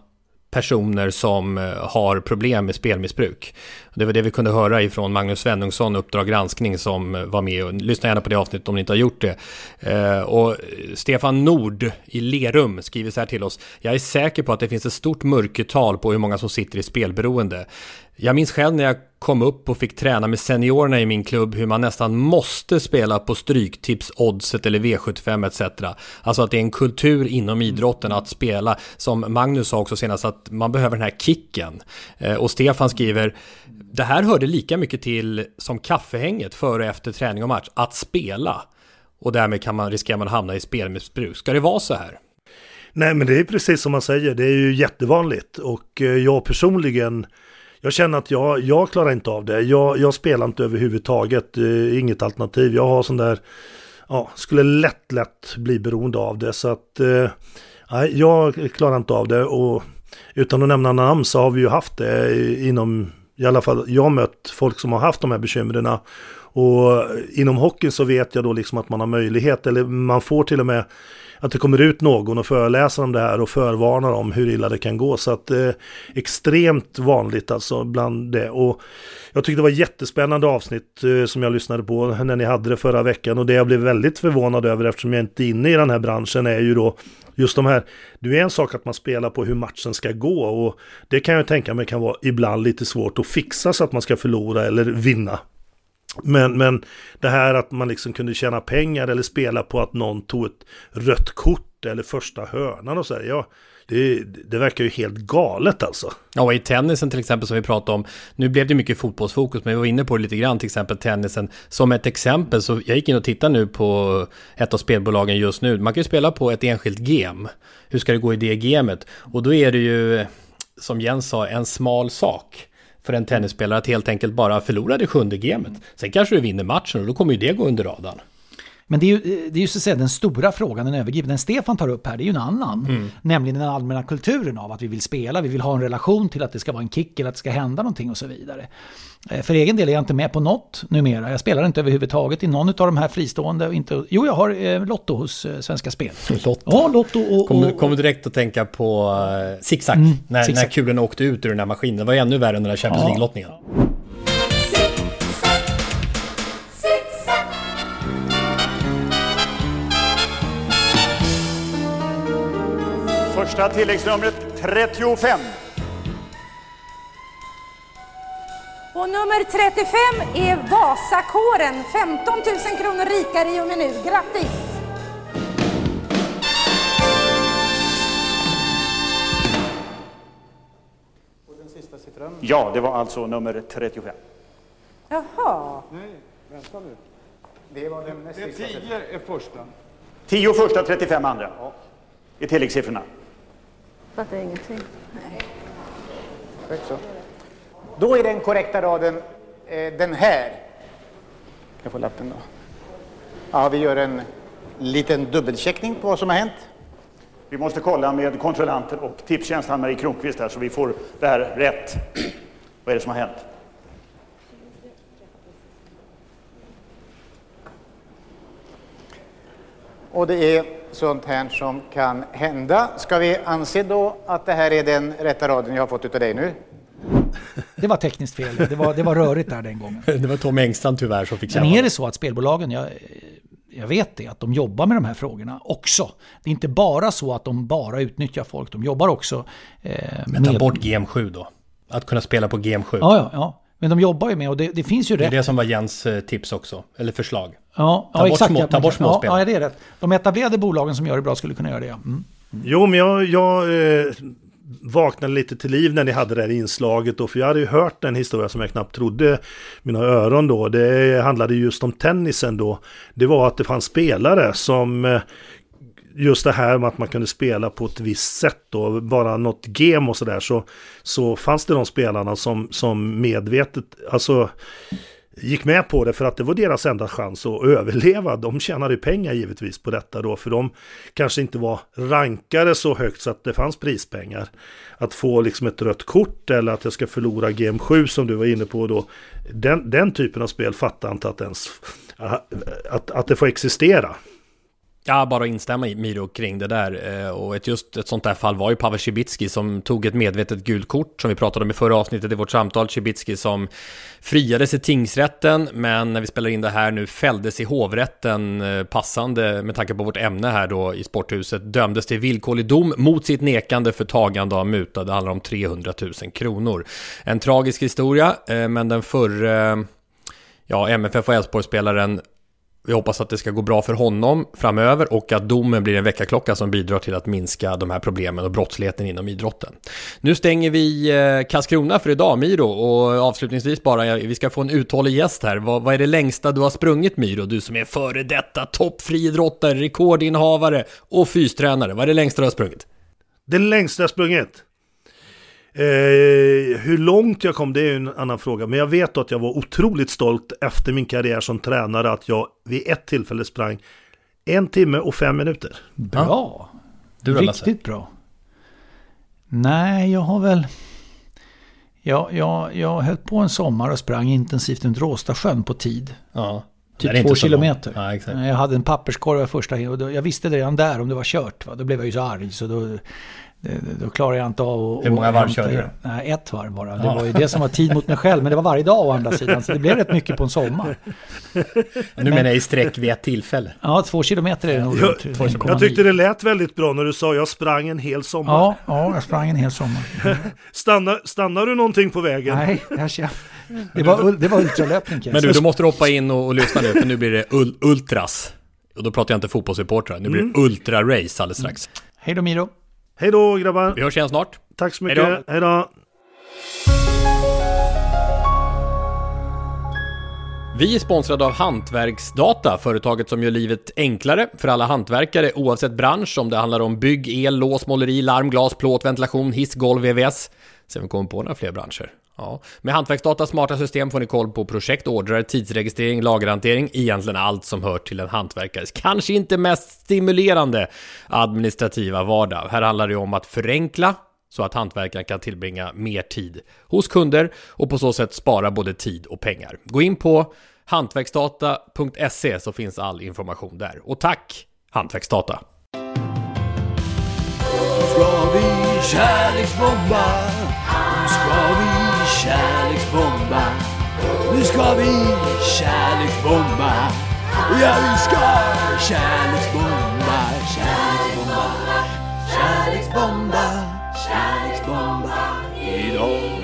personer som eh, har problem med spelmissbruk. Det var det vi kunde höra ifrån Magnus Svenungsson, Uppdrag granskning, som eh, var med. Och lyssna gärna på det avsnittet om ni inte har gjort det. Eh, och Stefan Nord i Lerum skriver så här till oss. Jag är säker på att det finns ett stort mörkertal på hur många som sitter i spelberoende. Jag minns själv när jag kom upp och fick träna med seniorerna i min klubb hur man nästan måste spela på stryktips, oddset eller V75 etc. Alltså att det är en kultur inom idrotten att spela. Som Magnus sa också senast att man behöver den här kicken. Eh, och Stefan skriver det här hörde lika mycket till som kaffehänget före och efter träning och match. Att spela. Och därmed kan man riskera att hamna i spelmissbruk. Ska det vara så här? Nej men det är precis som man säger. Det är ju jättevanligt. Och eh, jag personligen jag känner att jag, jag klarar inte av det. Jag, jag spelar inte överhuvudtaget, eh, inget alternativ. Jag har sån där, ja, skulle lätt, lätt bli beroende av det. Så att, eh, nej, jag klarar inte av det. Och utan att nämna namn så har vi ju haft det inom, i alla fall, jag har mött folk som har haft de här bekymren. Och inom hockeyn så vet jag då liksom att man har möjlighet, eller man får till och med att det kommer ut någon och föreläser om det här och förvarnar om hur illa det kan gå. Så att det eh, är extremt vanligt alltså bland det. Och jag tyckte det var jättespännande avsnitt eh, som jag lyssnade på när ni hade det förra veckan. Och det jag blev väldigt förvånad över eftersom jag inte är inne i den här branschen är ju då just de här, det är en sak att man spelar på hur matchen ska gå och det kan jag tänka mig kan vara ibland lite svårt att fixa så att man ska förlora eller vinna. Men, men det här att man liksom kunde tjäna pengar eller spela på att någon tog ett rött kort eller första hörnan och så här, ja, det, det, verkar ju helt galet alltså. Ja, och i tennisen till exempel som vi pratade om, nu blev det mycket fotbollsfokus, men vi var inne på det lite grann, till exempel tennisen. Som ett exempel, så jag gick in och tittade nu på ett av spelbolagen just nu. Man kan ju spela på ett enskilt game. Hur ska det gå i det gamet? Och då är det ju, som Jens sa, en smal sak för en tennisspelare att helt enkelt bara förlora det sjunde gamet. Sen kanske du vinner matchen och då kommer ju det gå under radarn. Men det är ju, det är ju så att säga den stora frågan, den övergripande, den Stefan tar upp här, det är ju en annan. Mm. Nämligen den allmänna kulturen av att vi vill spela, vi vill ha en relation till att det ska vara en kick eller att det ska hända någonting och så vidare. Eh, för egen del är jag inte med på något numera. Jag spelar inte överhuvudtaget i någon av de här fristående. Inte, jo, jag har eh, Lotto hos eh, Svenska Spel. (laughs) Lotto? Ja, Lotto och... Kommer kom direkt att tänka på uh, zigzag, mm, när, zigzag. när kulen åkte ut ur den här maskinen. Det var ännu värre än den där Champions League-lottningen. Första tilläggsnumret 35. Och nummer 35 är Vasakåren. 15 000 kronor rikare i och med nu. Grattis! Ja, det var alltså nummer 35. Jaha. Nej, vänta nu. Det var den näst Det är sista 10 är första. 10 första, 35 andra. I tilläggssiffrorna. Fattar ingenting. Korrekt så. Då är den korrekta raden eh, den här. Kan jag få lappen då? Ja, vi gör en liten dubbelcheckning på vad som har hänt. Vi måste kolla med kontrollanten och Tipstjänst Ann-Marie Kronqvist här så vi får det här rätt. (clears throat) vad är det som har hänt? Och det är sånt här som kan hända. Ska vi anse då att det här är den rätta raden jag har fått utav dig nu? Det var tekniskt fel. Det var, det var rörigt där den gången. (laughs) Det var Tom Engstrand tyvärr som fick känna är det så att spelbolagen, jag, jag vet det, att de jobbar med de här frågorna också. Det är inte bara så att de bara utnyttjar folk, de jobbar också eh, Men ta bort GM7 då. Att kunna spela på GM7. Ja, ja, ja. Men de jobbar ju med och det, det finns ju Det är rätt. det som var Jens eh, tips också. Eller förslag. Ja, Ta ja bort exakt. små- ja, ta bort ja, småspel. Ja, det är rätt. De etablerade bolagen som gör det bra skulle kunna göra det, ja. Mm. Jo, men jag, jag eh, vaknade lite till liv när ni hade det här inslaget då, för jag hade ju hört en historia som jag knappt trodde mina öron då. Det handlade just om tennisen då. Det var att det fanns spelare som eh, just det här med att man kunde spela på ett visst sätt då, bara något game och sådär, så, så fanns det de spelarna som, som medvetet, alltså gick med på det för att det var deras enda chans att överleva. De tjänade pengar givetvis på detta då, för de kanske inte var rankade så högt så att det fanns prispengar. Att få liksom ett rött kort eller att jag ska förlora Game 7 som du var inne på då. Den, den typen av spel fattar inte att ens att, att det får existera. Ja, bara att instämma i Miro kring det där. Eh, och ett, just ett sånt där fall var ju Pavel Cibicki som tog ett medvetet gult kort som vi pratade om i förra avsnittet i vårt samtal. Cibicki som friades i tingsrätten, men när vi spelar in det här nu fälldes i hovrätten eh, passande med tanke på vårt ämne här då i sporthuset. Dömdes till villkorlig dom mot sitt nekande för tagande av muta. Det handlar om 300 000 kronor. En tragisk historia, eh, men den förre ja, MFF och Elfsborgsspelaren vi hoppas att det ska gå bra för honom framöver och att domen blir en väckarklocka som bidrar till att minska de här problemen och brottsligheten inom idrotten. Nu stänger vi eh, Karlskrona för idag, Miro, och avslutningsvis bara, vi ska få en uthållig gäst här. Vad, vad är det längsta du har sprungit, Miro? Du som är före detta toppfriidrottare, rekordinnehavare och fystränare. Vad är det längsta du har sprungit? Det längsta jag sprungit? Eh, hur långt jag kom det är ju en annan fråga. Men jag vet att jag var otroligt stolt efter min karriär som tränare att jag vid ett tillfälle sprang en timme och fem minuter. Bra. Du? Riktigt bra. Nej, jag har väl... Jag, jag, jag höll på en sommar och sprang intensivt runt Råstasjön på tid. Ja. Det är Typ inte två så kilometer. Ja, exakt. Jag hade en papperskorg första och då, jag visste det redan där om det var kört. Va? Då blev jag ju så arg så då, det, då klarade jag inte av att... Hur många varv körde du? Nej, ett varv bara. Det Ja. var ju det som var tid mot mig själv. Men det var varje dag å andra sidan. Så det blev rätt mycket på en sommar. Nu menar jag i sträck vid ett tillfälle. Ja, två kilometer är det nog. Jag, runt 1,9. jag tyckte det lät väldigt bra när du sa jag sprang en hel sommar. Ja, ja, jag sprang en hel sommar. (laughs) Stannar, stannar du någonting på vägen? Nej, jag känner, det, var, det var ultralöpning Men du, du måste hoppa in och, och lyssna nu, för nu blir det ul ultras. Och då pratar jag inte fotbollssupportrar, nu blir det ultra-race alldeles strax. Hej då Miro. Hej då grabbar. Vi hörs igen snart. Tack så mycket. Hej då. Vi är sponsrade av Hantverksdata, företaget som gör livet enklare för alla hantverkare oavsett bransch, om det handlar om bygg, el, lås, måleri, larm, glas, plåt, ventilation, hiss, golv, VVS. Sen vi kommer på några fler branscher. Ja. Med hantverksdata smarta system får ni koll på projekt, ordrar, tidsregistrering, lagerhantering, egentligen allt som hör till en hantverkares kanske inte mest stimulerande administrativa vardag. Här handlar det om att förenkla så att hantverkaren kan tillbringa mer tid hos kunder och på så sätt spara både tid och pengar. Gå in på hantverksdata.se så finns all information där. Och tack Hantverksdata! ska vi kärleksbomba. Ska vi kärleksbomba. Nu ska vi kärleksbomba. Ja, vi ska kärleksbomba, kärleksbomba, Kärleksbomba, kärleksbomba idag.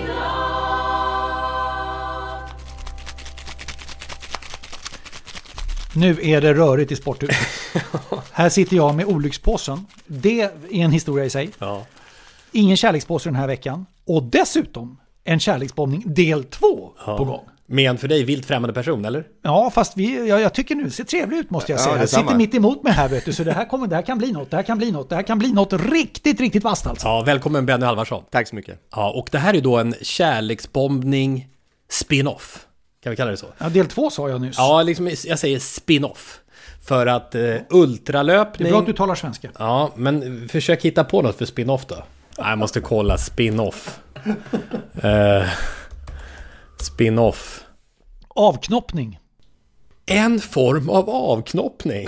Nu är det rörigt i sporthuset. (laughs) här sitter jag med olyckspåsen. Det är en historia i sig. Ja. Ingen kärlekspåse den här veckan. Och dessutom en kärleksbombning del två Ja. på gång. Med en för dig vilt främmande person, eller? Ja, fast vi, jag, jag tycker nu det ser trevligt ut måste jag Ja, säga. Jag detsamma. sitter mitt emot mig här vet du, så det här, kommer, det här kan bli något, det här kan bli något, det här kan bli något riktigt, riktigt vasst alltså. Ja, välkommen Benny Halvarsson. Tack så mycket. Ja, och det här är då en kärleksbombning spin-off. Kan vi kalla det så? Ja, del två sa jag nyss. Ja, liksom, jag säger spin-off. För att eh, Det ultralöpning... är bra att du talar svenska. Ja, men försök hitta på något för spin-off då. Jag måste kolla spin-off. Eh, spin-off. Avknoppning. En form av avknoppning.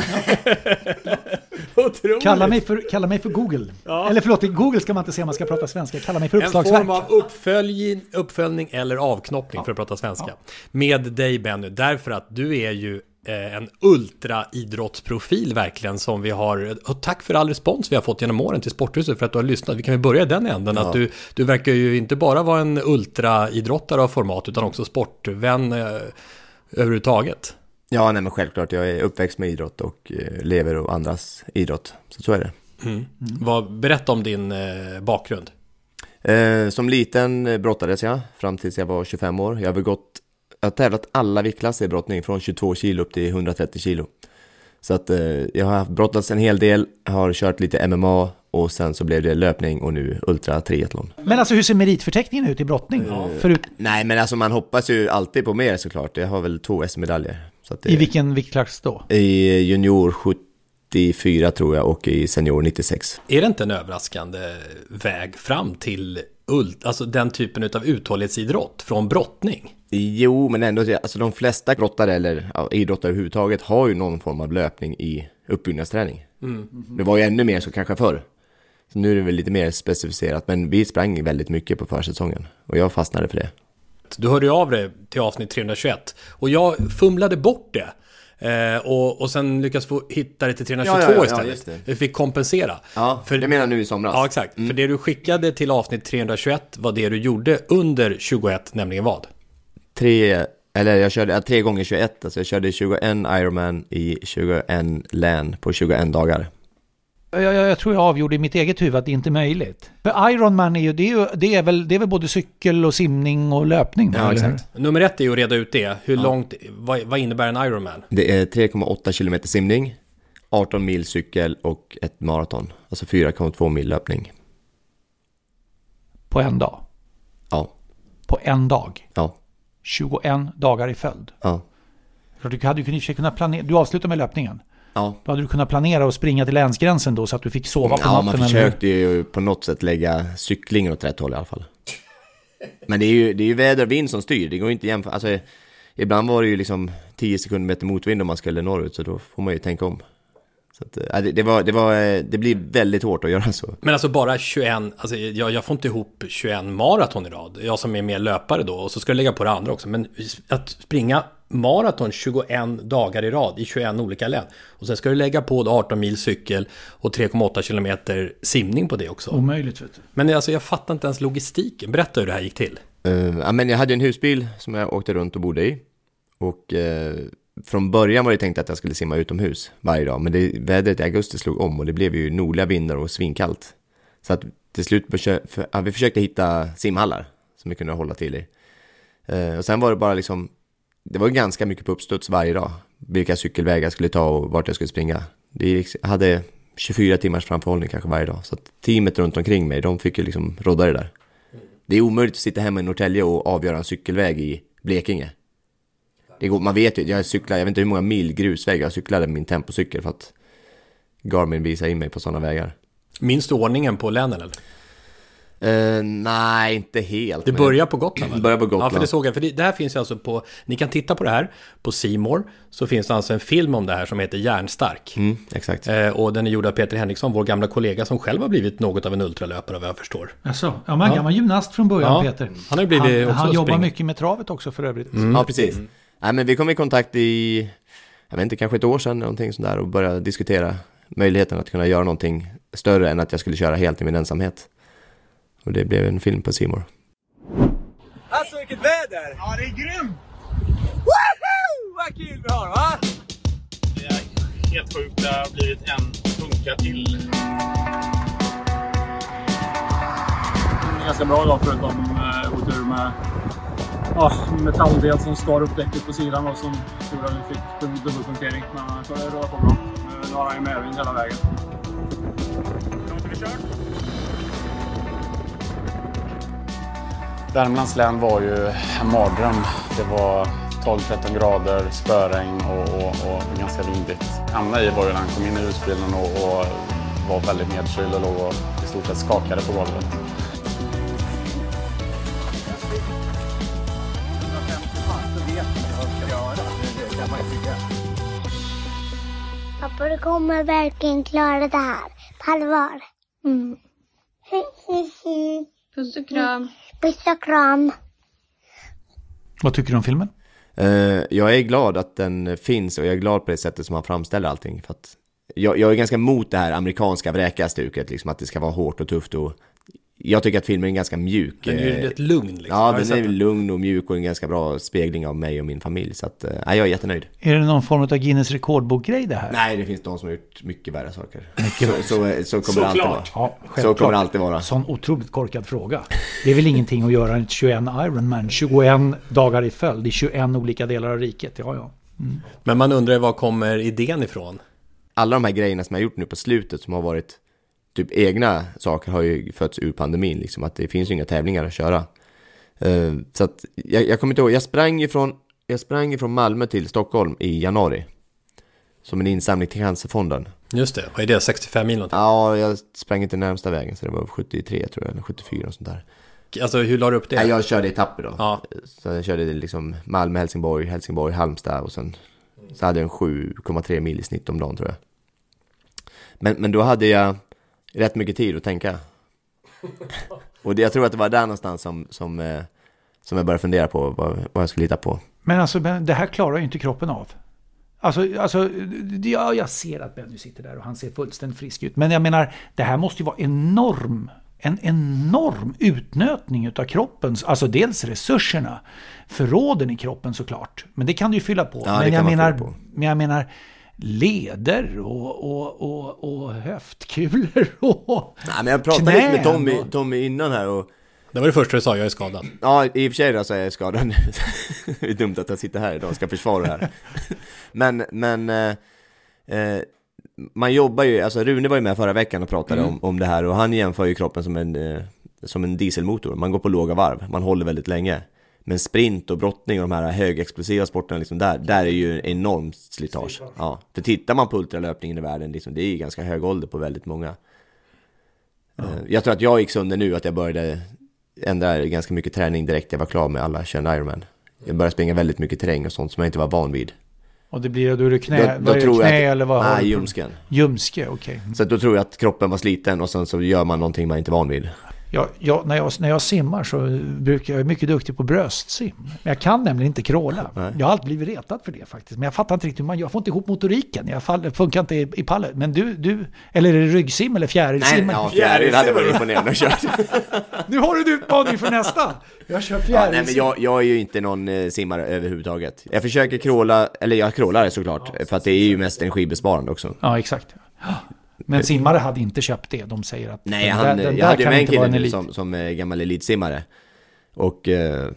Otroligt. Kalla mig, för, kalla mig för Google. Eller förlåt, i Google ska man inte säga om man ska prata svenska. Kalla mig för En uppslagsverk. form av uppföljning, uppföljning eller avknoppning för att prata svenska. Med dig Benny, därför att du är ju en ultraidrottsprofil verkligen som vi har. Och tack för all respons vi har fått genom åren till Sporthuset för att du har lyssnat. Vi kan ju börja i den änden. Ja. Att du, du verkar ju inte bara vara en ultraidrottare av format utan också sportvän eh, överhuvudtaget. Ja, nej men självklart. Jag är uppväxt med idrott och eh, lever och andras idrott. Så så är det. Mm. Vad, berätta om din eh, bakgrund. Eh, som liten eh, brottades jag fram tills jag var 25 år. Jag har väl gått, jag har tävlat alla viktklasser i brottning från 22 kilo upp till 130 kilo. Så att eh, jag har brottats en hel del, har kört lite MMA och sen så blev det löpning och nu ultra triathlon. Men alltså hur ser meritförteckningen ut i brottning? Förut, Nej men alltså man hoppas ju alltid på mer såklart. Jag har väl två SM-medaljer. I vilken viktklass då? I junior 74 tror jag och i senior 96. Är det inte en överraskande väg fram till ult, alltså den typen av uthållighetsidrott från brottning? Jo, men ändå, alltså de flesta brottare eller ja, idrottare överhuvudtaget har ju någon form av löpning i uppbyggnadsträning. Mm. Det var ju ännu mer så kanske förr. Så nu är det väl lite mer specificerat, men vi sprang väldigt mycket på försäsongen och jag fastnade för det. Du hörde ju av dig till avsnitt 321 och jag fumlade bort det. Eh, och, och sen lyckades få hitta det till 322 Ja, ja, ja, istället. Vi fick kompensera. Ja, För- det menar nu i somras. Ja, exakt. För det du skickade till avsnitt 321 var det du gjorde under 21, nämligen vad? Tre, eller jag körde ja, tre gånger 21, alltså jag körde 21 Ironman i 21 län på 21 dagar. Jag, jag, jag tror jag avgjorde i mitt eget huvud att det inte är möjligt. För Ironman är ju, det är, ju, det är, väl, det är väl både cykel och simning och löpning? eller hur? Nummer ett är ju att reda ut det. Hur långt, vad, vad innebär en Ironman? Det är 3,8 kilometer simning, 18 mil cykel och ett maraton, alltså 4,2 mil löpning. På en dag? Ja. På en dag? Ja. 21 dagar i följd? Ja. Du hade ju i och för sig kunnat planera, du avslutar med löpningen. Ja. Då hade du kunnat planera och springa till länsgränsen då så att du fick sova på Ja, natten. man eller hur? försökte ju på något sätt lägga cyklingen åt rätt håll i alla fall. Men det är ju, det är ju väder och vind som styr, det går inte jämföra. Alltså, ibland var det ju liksom 10 sekunder meter motvind om man skulle norrut, så då får man ju tänka om. Så att, äh, det, det, var, det, var, eh, det blir väldigt hårt att göra så. Men alltså bara 21, alltså jag, jag får inte ihop 21 maraton i rad. Jag som är mer löpare då, och så ska jag lägga på det andra också. Men att springa maraton 21 dagar i rad i 21 olika län. Och sen ska du lägga på då 18 mil cykel och 3,8 kilometer simning på det också. Omöjligt vet du. Men alltså jag fattar inte ens logistiken. Berätta hur det här gick till. Uh, ja, men jag hade en husbil som jag åkte runt och bodde i. Och eh, från början var det tänkt att jag skulle simma utomhus varje dag. Men det, vädret i augusti slog om och det blev ju nordliga vindar och svinkallt. Så att till slut försö- för, ja, vi försökte hitta simhallar som vi kunde hålla till i. Eh, och sen var det bara liksom, det var ganska mycket på uppstuds varje dag. Vilka cykelvägar jag skulle ta och vart jag skulle springa. Det gick, jag hade 24 timmars framförhållning kanske varje dag. Så att teamet runt omkring mig, de fick ju liksom rodda det där. Det är omöjligt att sitta hemma i Norrtälje och avgöra en cykelväg i Blekinge. Det går, man vet ju, jag cyklar, jag vet inte hur många mil grusväg jag cyklade med min tempocykel för att Garmin visar in mig på sådana vägar. Minns du ordningen på länen eller? Eh, nej, inte helt. Det men- börjar på Gotland Det börjar på Gotland. Ja, för det såg jag. För det, det här finns ju alltså på... Ni kan titta på det här på Simor Så finns det alltså en film om det här som heter Järnstark. Mm, exakt. Eh, och den är gjord av Peter Henriksson, vår gamla kollega som själv har blivit något av en ultralöpare vad jag förstår. Alltså, ja, man är gammal gymnast från början Ja, Peter. han har blivit han, också han jobbar mycket med travet också för övrigt. Ja, precis. Nej, men vi kom i kontakt i, jag vet inte, kanske ett år sedan någonting sånt där och började diskutera möjligheten att kunna göra någonting större än att jag skulle köra helt i min ensamhet. Och det blev en film på Simor. Alltså vilket väder! Ja, det är grymt! Woho! Vad kul vi har va? Det är helt sjukt. Det har blivit en punka till. Ganska bra idag förutom eh, otur med ja, metalldel som skar upp däcket på sidan och som gjorde att vi fick dubbelpunktering. Men annars har det rullat på bra. Nu har han ju medvind hela vägen. Hur vi kört? Värmlands län var ju en mardröm. Det var 12-13 grader, spöregn och, och, och ganska vindigt. Hamnade i var ju när han kom in i husbilen och, och var väldigt nedkyld och låg och i stort sett skakade på golvet. Pappa, du kommer verkligen klara det här. På allvar. Mm. (laughs) Puss och kram. Puss och kram. Vad tycker du om filmen? Eh, jag är glad att den finns och jag är glad på det sättet som han framställer allting. För att jag, jag är ganska emot det här amerikanska vräkastuket, liksom att det ska vara hårt och tufft och jag tycker att filmen är ganska mjuk. Den är ju Eh, rätt lugn liksom. Ja, den är den? lugn och mjuk och en ganska bra spegling av mig och min familj. Så att, eh, ja, jag är jättenöjd. Är det någon form av Guinness rekordbok-grej det här? Nej, det finns de som har gjort mycket värre saker. Mycket så, så, så kommer det alltid vara. Ja, så kommer det alltid vara. Sån otroligt korkad fråga. Det är väl ingenting att göra en 21 Ironman, 21 dagar i följd i 21 olika delar av riket. Ja, ja. Mm. Men man undrar var kommer idén ifrån? Alla de här grejerna som jag har gjort nu på slutet som har varit typ egna saker har ju fötts ur pandemin. Liksom, att det finns ju inga tävlingar att köra. Eh, så att jag, jag kommer inte ihåg, jag sprang ifrån, jag sprang ifrån Malmö till Stockholm i januari. Som en insamling till Cancerfonden. Just det, vad är det? 65 mil någonting? Ja, jag sprang inte närmsta vägen så det var 73 tror jag, eller 74 och sånt där. Alltså hur la du upp det? Nej, jag körde etapper då. Ja. Så jag körde liksom Malmö, Helsingborg, Helsingborg, Halmstad och sen så hade jag en 7,3 mil i snitt om dagen tror jag. Men, men då hade jag rätt mycket tid att tänka. Och det, jag tror att det var där någonstans som, som, eh, som jag började fundera på vad, vad jag skulle hitta på. Men alltså, men det här klarar ju inte kroppen av. Alltså, alltså ja, jag ser att Benny sitter där och han ser fullständigt frisk ut. Men jag menar, det här måste ju vara enorm, en enorm utnötning utav kroppens, alltså dels resurserna, förråden i kroppen såklart. Men det kan du ju fylla på. Ja, men, jag menar, men jag menar, leder och, och, och, och höftkulor (laughs) och Nej, men jag pratade lite med knän Tommy, Tommy innan här och Det var det första du sa, jag är skadad. Ja, i och för sig då så är jag skadad nu. (laughs) det är dumt att jag sitter här idag och ska försvara det här. (laughs) men, men eh, eh, man jobbar ju, alltså Rune var ju med förra veckan och pratade Mm. om, om det här och han jämför ju kroppen som en, eh, som en dieselmotor. Man går på låga varv, man håller väldigt länge. Men sprint och brottning och de här högexplosiva sporterna, liksom där, där är ju enormt slitage. Ja, för tittar man på ultralöpningen i världen, liksom, det är ju ganska hög ålder på väldigt många. Eh, Jag tror att jag gick sönder nu, att jag började ändra ganska mycket träning direkt jag var klar med alla 21 Ironman. Jag började springa väldigt mycket terräng och sånt som jag inte var van vid. Och det blir, då är det knä, Då- då tror jag knä att- eller vad nej, ljumsken. Ljumske, okej. Så att då tror jag att kroppen var sliten och sen så gör man någonting man inte är van vid. Jag, jag, när, jag, när jag simmar så brukar jag, jag är mycket duktig på bröstsim. Men jag kan nämligen inte kråla. Nej. Jag har alltid blivit retad för det faktiskt. Men jag fattar inte riktigt hur man gör. Jag får inte ihop motoriken. Jag faller, funkar inte i, i pallet. Men du, du, eller är det ryggsim eller fjärilsim? Nej, ja, (laughs) fjäril hade varit imponerande att köra. (laughs) Nu har du en utmaning för nästa. Jag kör Ja, fjärilsim. nej, men jag, jag är ju inte någon eh, simmare överhuvudtaget. Jag försöker kråla, eller jag krålar såklart, för att det är ju mest energibesparande också. Ja, exakt. Men simmare hade inte köpt det. De säger att Nej, den han, där, den jag hade ju kan med en inte vara kille en nu som, som är gammal elitsimmare. Och eh,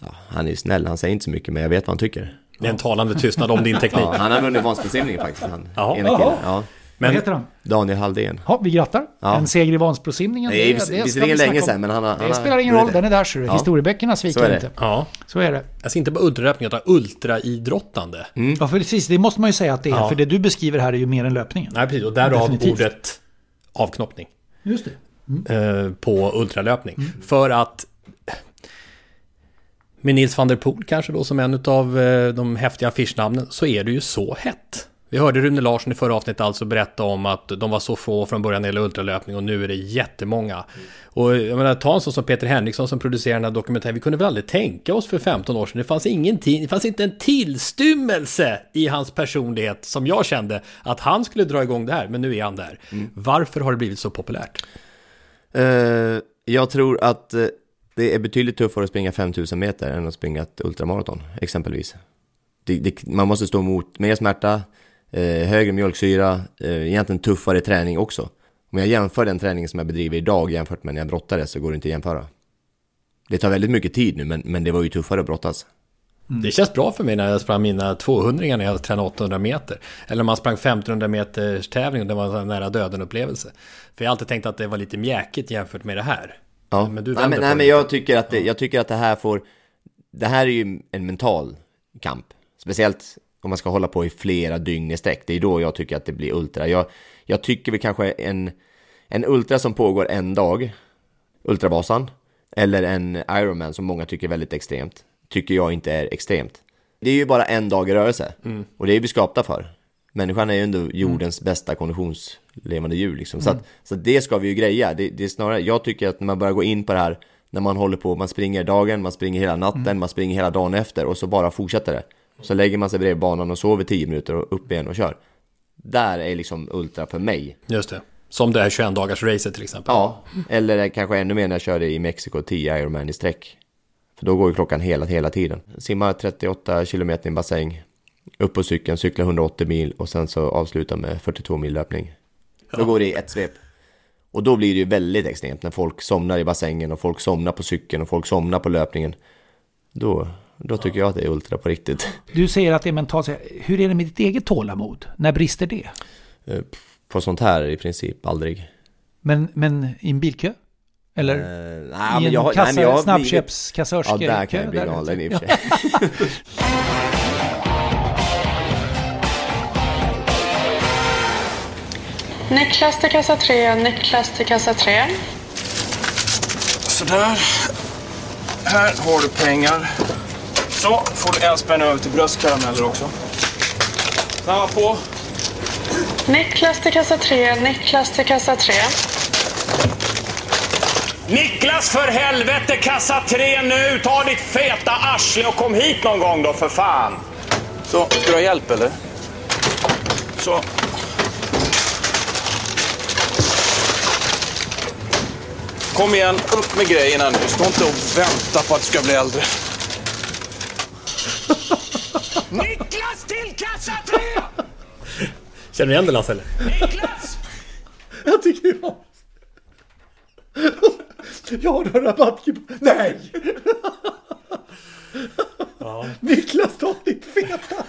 ja, han är snäll, han säger inte så mycket, men jag vet vad han tycker. Det är en talande tystnad om din teknik. Ja, han har vunnit Vansbrosimning faktiskt, han. Jaha. ena killen. Ja. Vad heter han? Daniel Halldén. Ja, vi grattar. Ja. En seger i Vansbrosimningen. Det är det- visserligen snacka länge sedan, men han har... Det han har spelar ingen roll, det. den är där så Ja. Historieböckerna Så är sviker det. inte. Ja. Så är det. Jag ser inte bara ultralöpning, utan ultraidrottande. Ja, för precis. Det måste man ju säga att det är. Ja. För det du beskriver här är ju mer än löpningen. Nej, precis. Och därav Definitivt. ordet avknoppning. Just det. eh, på ultralöpning. För att med Nils van der Poel kanske då som en av de häftiga affischnamnen så är det ju så hett. Vi hörde Rune Larsson i förra avsnittet alltså berätta om att de var så få från början när det gäller ultralöpning och nu är det jättemånga. Mm. Och jag menar, ta en sån som Peter Henriksson som producerar den här dokumentären. Vi kunde väl aldrig tänka oss för 15 år sedan. Det fanns ingenting, det fanns inte en tillstymmelse i hans personlighet som jag kände att han skulle dra igång det här. Men nu är han där. Mm. Varför har det blivit så populärt? Uh, jag tror att uh, det är betydligt tuffare att springa 5000 meter än att springa ett ultramaraton, exempelvis. Det, det, man måste stå emot mer smärta, eh, högre mjölksyra, eh, egentligen tuffare träning också. Om jag jämför den träningen som jag bedriver idag jämfört med när jag brottades så går det inte att jämföra. Det tar väldigt mycket tid nu, men, men det var ju tuffare att brottas. Mm. Det känns bra för mig när jag sprang mina 200 när jag tränade 800 meter. Eller om man sprang 1500 meters tävling och det var en nära döden upplevelse. För jag har alltid tänkt att det var lite mjäkigt jämfört med det här. Ja, men, du nej, men, nej, men jag, tycker att det, jag tycker att det här får... Det här är ju en mental kamp. Speciellt om man ska hålla på i flera dygn i sträck. Det är då jag tycker att det blir ultra. Jag, jag tycker väl kanske en, en ultra som pågår en dag, Ultravasan, eller en Ironman som många tycker är väldigt extremt, tycker jag inte är extremt. Det är ju bara en dag i rörelse mm. och det är vi skapta för. Människan är ju ändå jordens mm. bästa konditionslevande djur liksom. Så, att, mm. så att det ska vi ju greja. Det, det, är snarare, jag tycker att när man börjar gå in på det här, när man håller på, man springer dagen, man springer hela natten, mm. man springer hela dagen efter och så bara fortsätter det. Så lägger man sig bredvid banan och sover 10 minuter och upp igen och kör. Där är liksom ultra för mig. Just det. Som det här 21 dagars racet till exempel. Ja, eller kanske ännu mer när jag körde i Mexiko 10 Ironman i sträck. För då går ju klockan hela, hela tiden. Simma 38 kilometer i en bassäng. Upp på cykeln, cykla 180 mil och sen så avsluta med 42 mil löpning. Ja. Då går det i ett svep. Och då blir det ju väldigt extremt när folk somnar i bassängen och folk somnar på cykeln och folk somnar på löpningen. Då, då tycker jag att det är ultra på riktigt. Du säger att det är mentalt. Hur är det med ditt eget tålamod? När brister det? Eh, på sånt här i princip aldrig. Men, men i en bilkö? Eller uh, nej, i en jag, kassa, nej, snabbköpskassörskekö? Ja, där kan jag bli galen i och för sig. (laughs) Niklas till kassa 3, Niklas till kassa 3. Sådär. Här har du pengar. Så, får du en spänn över till bröstkarameller också. Snabba på. Niklas till kassa 3, Niklas till kassa 3. Niklas för helvete, kassa 3 nu! Ta ditt feta arsle och kom hit någon gång då för fan! Så, ska du ha hjälp eller? Så. Kom igen, upp med grejerna nu. Stå inte och vänta på att du ska bli äldre. Niklas till kassa 3! Känner du igen det Lasse eller? Niklas! Jag tycker det var... Jag har en rabattkupong. Nej! Ja. Niklas, ta ditt feta!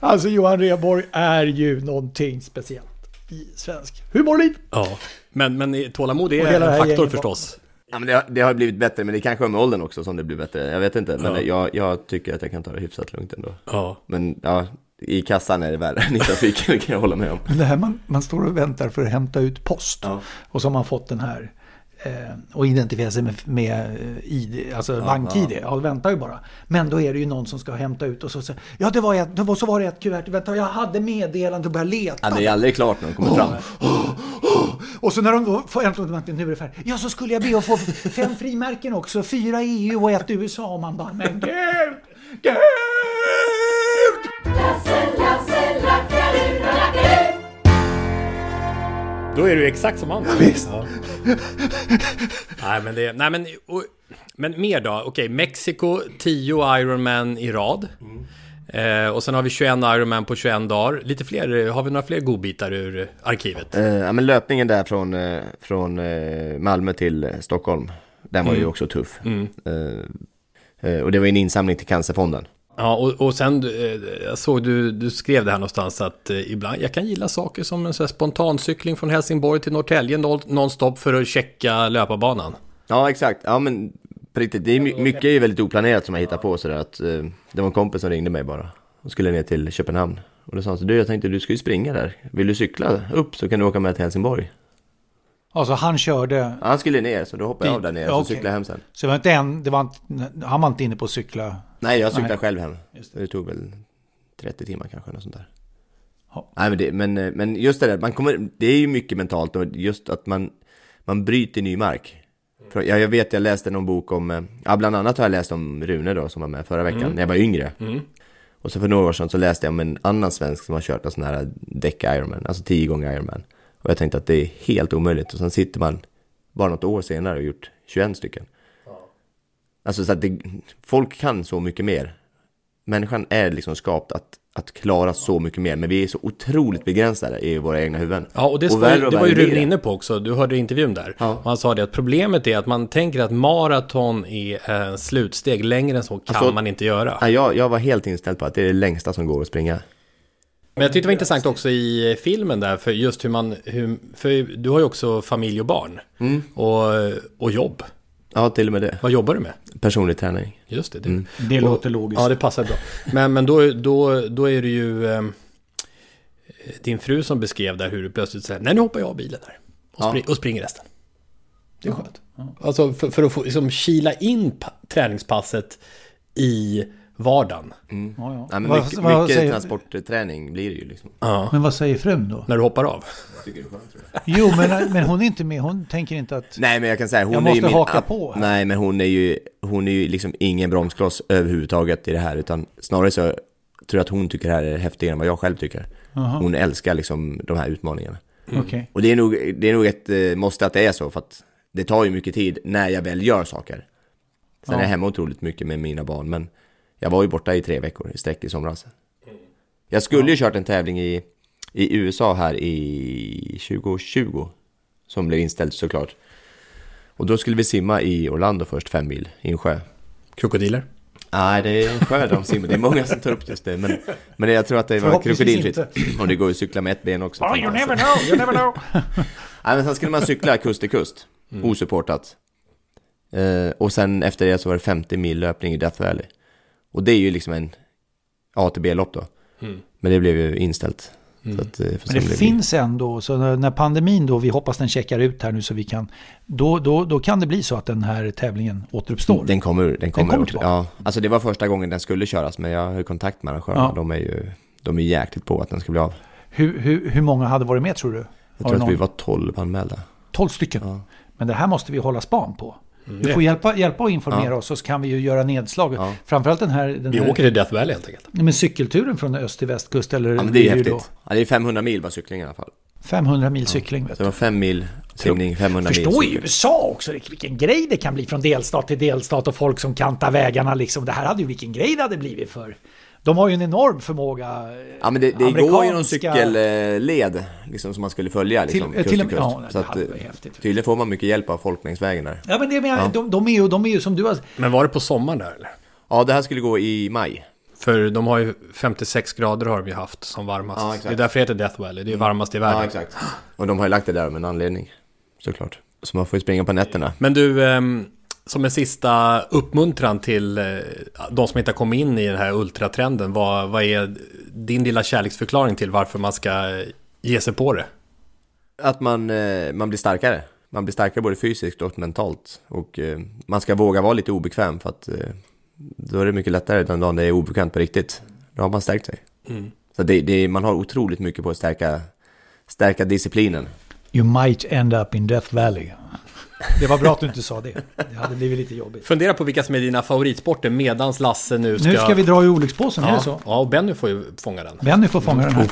Alltså Johan Reborg är ju någonting speciellt i svensk humorliv. Ja, men, men tålamod är en faktor förstås. Ja, men det, har, det har blivit bättre, men det kanske är med åldern också som det blir bättre. Jag vet inte, men ja. jag, jag tycker att jag kan ta det hyfsat lugnt ändå. Ja. Men ja, i kassan är det värre än i trafiken, kan jag hålla med om. Men det här man, man står och väntar för att hämta ut post. Ja. Och så har man fått den här och identifiera sig med, med eh, ID, alltså ja, bank-ID. Ja. väntar ju bara. Men då är det ju någon som ska hämta ut och så säger ja det var, ett, det var så var det ett kuvert, vänta jag hade meddelande och började leta. Ja, det är aldrig klart när de kommer oh, fram. Oh, oh, och så när de får äntligen nu är det färdigt. Ja så skulle jag be att få fem frimärken också, fyra EU och ett USA. Och man bara, men gud, gud! Då är du exakt som han. Ja, visst. Ja. nej, men det... Nej, men... Och, men mer då? Okej, okay, Mexiko, 10 Ironman i rad. Mm. Eh, och sen har vi 21 Ironman på 21 dagar. Lite fler, har vi några fler godbitar ur arkivet? Eh, ja, men löpningen där från, eh, från eh, Malmö till Stockholm, den var mm. ju också tuff. Mm. Eh, eh, och det var en insamling till Cancerfonden. Ja, och, och sen eh, jag såg du, du skrev det här någonstans att eh, ibland, jag kan gilla saker som en så här spontancykling från Helsingborg till Norrtälje nonstop för att checka löparbanan. Ja, exakt. Ja, men på riktigt, det är mycket är väldigt oplanerat som jag hittar på sådär att eh, det var en kompis som ringde mig bara och skulle ner till Köpenhamn. Och då sa han så du jag tänkte du ska ju springa där, vill du cykla upp så kan du åka med till Helsingborg. Alltså han körde... Han skulle ner, så då hoppade jag av där nere och okay. cyklade hem sen. Så det var inte en, det var inte, han var inte inne på att cykla? Nej, jag cyklade Nej. själv hem. Det. det. tog väl 30 timmar kanske, något sånt där. Nej, men, det, men, men just det där, man kommer, det är ju mycket mentalt och just att man, man bryter ny mark. För Jag, jag vet, jag läste någon bok om, eh, ja bland annat har jag läst om Rune då som var med förra veckan, Mm. när jag var yngre. Mm. Och så för några år sedan så läste jag om en annan svensk som har kört en sån här däck Ironman, alltså 10 gånger Ironman. Och jag tänkte att det är helt omöjligt. Och sen sitter man bara något år senare och gjort 21 stycken. Alltså så att det, folk kan så mycket mer. Människan är liksom skapt att, att klara så mycket mer, men vi är så otroligt begränsade i våra egna huvuden. Ja, och det, var, och det var ju Rune inne på också. Du hörde intervjun där. Och han sa det att problemet är att man tänker att maraton är en slutsteg. Längre än så kan Alltså, man inte göra. Ja, jag, jag var helt inställd på att det är det längsta som går att springa. Men jag tyckte det var intressant också i filmen där, för just hur man... Hur, för du har ju också familj och barn. Mm. Och, och jobb. Ja, till och med det. Vad jobbar du med? Personlig träning. Just det. Det, Mm. Det och- låter logiskt. Ja, det passar bra. Men, men då, då, då är det ju eh, din fru som beskrev där hur du plötsligt säger nej nu hoppar jag av bilen där. Och, Ja. spring, och springer resten. Det är skönt. Alltså för, för att få liksom, kila in pa- träningspasset i vardagen. Mm. Ja, ja. Nej, men Vad- mycket vad mycket säger- transportträning blir det ju liksom. Ja. Men vad säger frun då? När du hoppar av. Tycker det är skönt, tror jag. Jo, men, men hon är inte med. Hon tänker inte att... Nej men jag kan säga hon Jag är ju måste min, haka på här. Nej men hon är ju, hon är ju liksom ingen bromskloss överhuvudtaget i det här utan snarare så tror jag att hon tycker det här är häftigare än vad jag själv tycker. Jaha. Hon älskar liksom de här utmaningarna. Okej. Och det är, nog, det är nog ett eh, måste att det är så för att det tar ju mycket tid när jag väl gör saker. Sen Ja. är jag hemma otroligt mycket med mina barn men jag var ju borta i tre veckor i sträck i somras. Jag skulle ju kört en tävling i, i USA här i 2020 som blev inställd såklart. Och då skulle vi simma i Orlando först, fem mil i en sjö. Krokodiler? Nej, det är en sjö de simmar. Det är många som tar upp just det. Men, men jag tror att det var krokodilfritt. Och det går ju att cykla med ett ben också. Oh, you never know, you never know. (laughs) Nej, men sen skulle man cykla kust till kust, Mm. osupportat. Eh, och sen efter det så var det 50 mil löpning i Death Valley. Och det är ju liksom en A till B-lopp då. Mm. Men det blev ju inställt. Mm. Så att, eh, Men det finns ändå, så när, när pandemin då, vi hoppas den checkar ut här nu så vi kan, då, då, då kan det bli så att den här tävlingen återuppstår. Den kommer, den kommer, kommer åter- tillbaka. Ja, alltså det var första gången den skulle köras, men jag har ju kontakt med arrangörerna. Ja. De är ju de är jäkligt på att den ska bli av. Hur, hur, hur många hade varit med tror du? Jag tror att vi var 12 anmälda. 12 stycken. Men det här måste vi hålla span på. Mm. Du får hjälpa, hjälpa och informera Ja. oss så kan vi ju göra nedslag. Framförallt den här... Den Vi här åker till Death Valley helt enkelt. Men cykelturen från öst till västkust eller... Ja, men det är ju häftigt. då Ja, det är 500 mil var cykling i alla fall. 500 mil cykling. Vet Så det var 5 mil simning, 500 mil Förstå i cykel. USA också vilken grej det kan bli från delstat till delstat och folk som kantar vägarna liksom. Det här hade ju vilken grej det hade blivit för. De har ju en enorm förmåga. Ja men det, det går ju någon cykelled liksom, som man skulle följa liksom, Till- kust till kust. ja, så att, eh, tydligen får man mycket hjälp av folk längs vägen där. Ja men det menar, Ja. de, de, är ju, de är ju som du har... Men var det på sommaren där eller? Ja, det här skulle gå i maj. För de har ju 56 grader har de ju haft som varmast. Ja, det är därför det heter Death Valley. Det är varmast i världen. Ja, exakt. Och de har ju lagt det där med en anledning, såklart. Så man får ju springa på nätterna. Men du, ehm, som en sista uppmuntran till eh, de som inte har kommit in i den här ultratrenden. Vad, vad är din lilla kärleksförklaring till varför man ska ge sig på det? Att man, eh, man blir starkare. Man blir starkare både fysiskt och mentalt. Och eh, man ska våga vara lite obekväm för att då är det mycket lättare den dagen det är obekvämt på riktigt. Då har man stärkt sig. Mm. Så det, det, man har otroligt mycket på att stärka, stärka disciplinen. You might end up in Death Valley. Det var bra att du inte sa det. Det hade blivit lite jobbigt. Fundera på vilka som är dina favoritsporter medans Lasse nu ska... Nu ska vi dra i olyckspåsen, är ja. det så? Ja, och Benny får ju fånga den. Benny får fånga den här.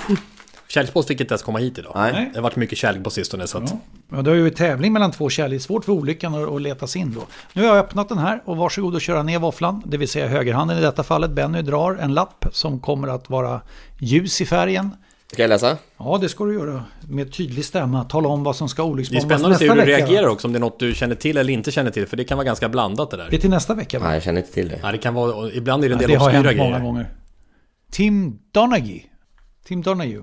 Kärleksbås fick inte ens komma hit idag. Nej. Det har varit mycket kärlek på sistone så att... Ja, det är ju en tävling mellan två kärlek. Svårt för olyckan att, att leta sig in då. Nu har jag öppnat den här och varsågod att köra ner våfflan. Det vill säga högerhanden i detta fallet. Benny drar en lapp som kommer att vara ljus i färgen. Ska jag läsa? Ja, det ska du göra. Med tydlig stämma. Tala om vad som ska Det är olycksbombas spännande att se nästa hur du vecka. reagerar också, om det är något du känner till eller inte känner till. För det kan vara ganska blandat det där. Det är till nästa vecka va? Nej, jag känner inte till det. Ja, det kan vara, ibland är det en Ja, del det har obskyra hänt många grejer. gånger. Tim Donaghy. Tim Donahue.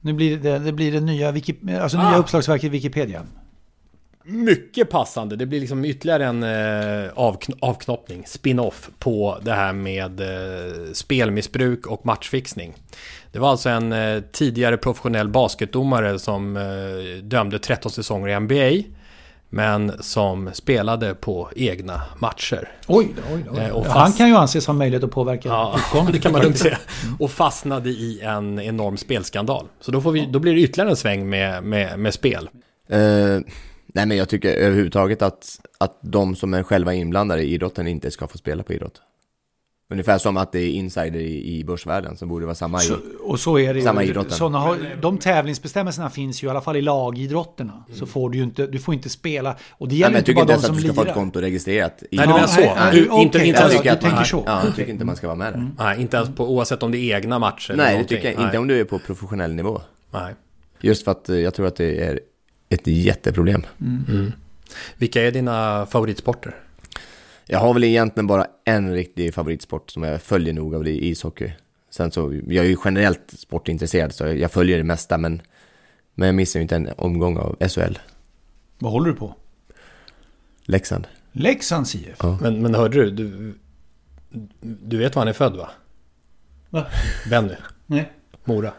Nu blir det, det blir det nya, Wiki, alltså nya Ah. uppslagsverket Wikipedia. Mycket passande. Det blir liksom ytterligare en eh, avkn- avknoppning, spin-off på det här med eh, spelmissbruk och matchfixning. Det var alltså en eh, tidigare professionell basketdomare som eh, dömde 13 säsonger i NBA. Men som spelade på egna matcher. Oj oj då. Eh, och fast- Han kan ju anses ha möjlighet att påverka Ja, utgången. (laughs) det kan man lugnt säga. Och fastnade i en enorm spelskandal. Så då, får vi, då blir det ytterligare en sväng med, med, med spel. Eh, nej men jag tycker överhuvudtaget att, att de som är själva inblandade i idrotten inte ska få spela på idrott. Ungefär som att det är insider i, i börsvärlden som borde vara samma i, Så, och så är det samma ju. idrotten. Såna har, de tävlingsbestämmelserna finns ju i alla fall i lagidrotterna. Så får du ju inte, du får inte spela. Och det Nej, gäller men jag inte tycker bara inte de ens som att du ska få ett lirar. konto registrerat. i- Nej, du menar så. nej, Du, inte, inte jag tycker att tänker så. Ja, jag tycker inte man ska vara med där. nej, inte ens på, oavsett om det är egna matcher. Nej, det tycker jag Nej. inte om du är på professionell nivå. Nej. Just för att eh, jag tror att det är ett jätteproblem. Mm. Vilka är dina favoritsporter? Jag har väl egentligen bara en riktig favoritsport som jag följer noga och det är ishockey. Sen så, jag är ju generellt sportintresserad så jag följer det mesta men, men jag missar ju inte en omgång av SHL. Vad håller du på? Leksand. Leksands IF? Ja. Men, men hörde du, du, du vet var han är född va? Va? Benny? Nej. Mora?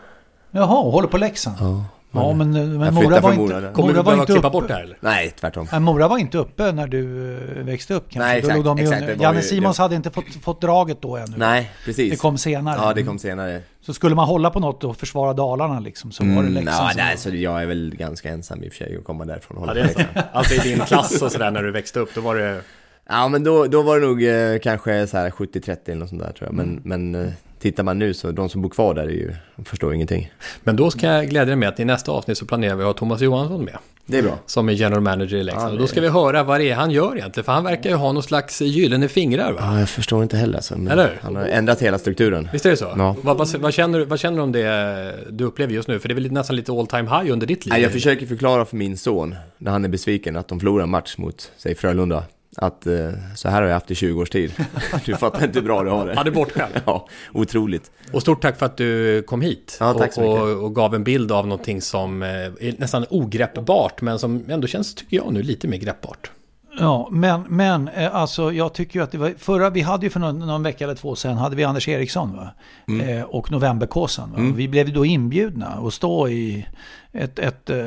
Jaha, och håller på Leksand? Ja, Ja, men, men Jag Mora var inte, Mora. Kommer Mora du var inte klippa uppe. bort det här eller? Nej, tvärtom. Nej, Mora var inte uppe när du eh, växte upp kanske. Nej, Då exakt, låg de exakt, under. det Janne ju- Simons det- hade inte fått, fått draget då ännu. Nej, precis. Det kom senare. Ja, det kom senare. Så skulle man hålla på något och försvara Dalarna liksom, så var det Mm, Leksand ja, nej, var- så jag är väl ganska ensam i och för sig att komma därifrån och Ja, hålla det så. Leksand. Alltså i din klass och sådär när du växte upp, då var det... Ja, men då, då var det nog eh, kanske så här 70-30 eller något sånt där tror jag. Men, men eh, tittar man nu så de som bor kvar där är ju, förstår ingenting. Men då ska jag glädja dig med att i nästa avsnitt så planerar vi att ha Thomas Johansson med. Det är bra. Som är general manager i Leksand. Ja, då ska vi höra vad det är han gör egentligen. För han verkar ju ha någon slags gyllene fingrar va? Ja, jag förstår inte heller alltså. Eller? Han har ändrat hela strukturen. Visst är det så? Ja. Vad, vad, vad, känner, du- vad känner du om det du upplever just nu? För det är väl nästan lite all time high under ditt liv? Nej, jag försöker förklara för min son, när han är besviken, att de förlorar en match mot, säg Frölunda. Att eh, så här har jag haft i 20 års tid. (laughs) Du fattar inte hur bra du har det. Ja, det är. Ja, otroligt. Och stort tack för att du kom hit. Ja, tack så och, mycket. och, och gav en bild av någonting som eh, är nästan ogreppbart, men som ändå känns, tycker jag nu, lite mer greppbart. Ja, men, men eh, alltså jag tycker ju att det var, förra, vi hade ju för någon, någon vecka eller två sedan, hade vi Anders Eriksson va? Mm. Eh, och Novemberkåsan. Va? Vi blev ju då inbjudna att stå i ett, ett eh,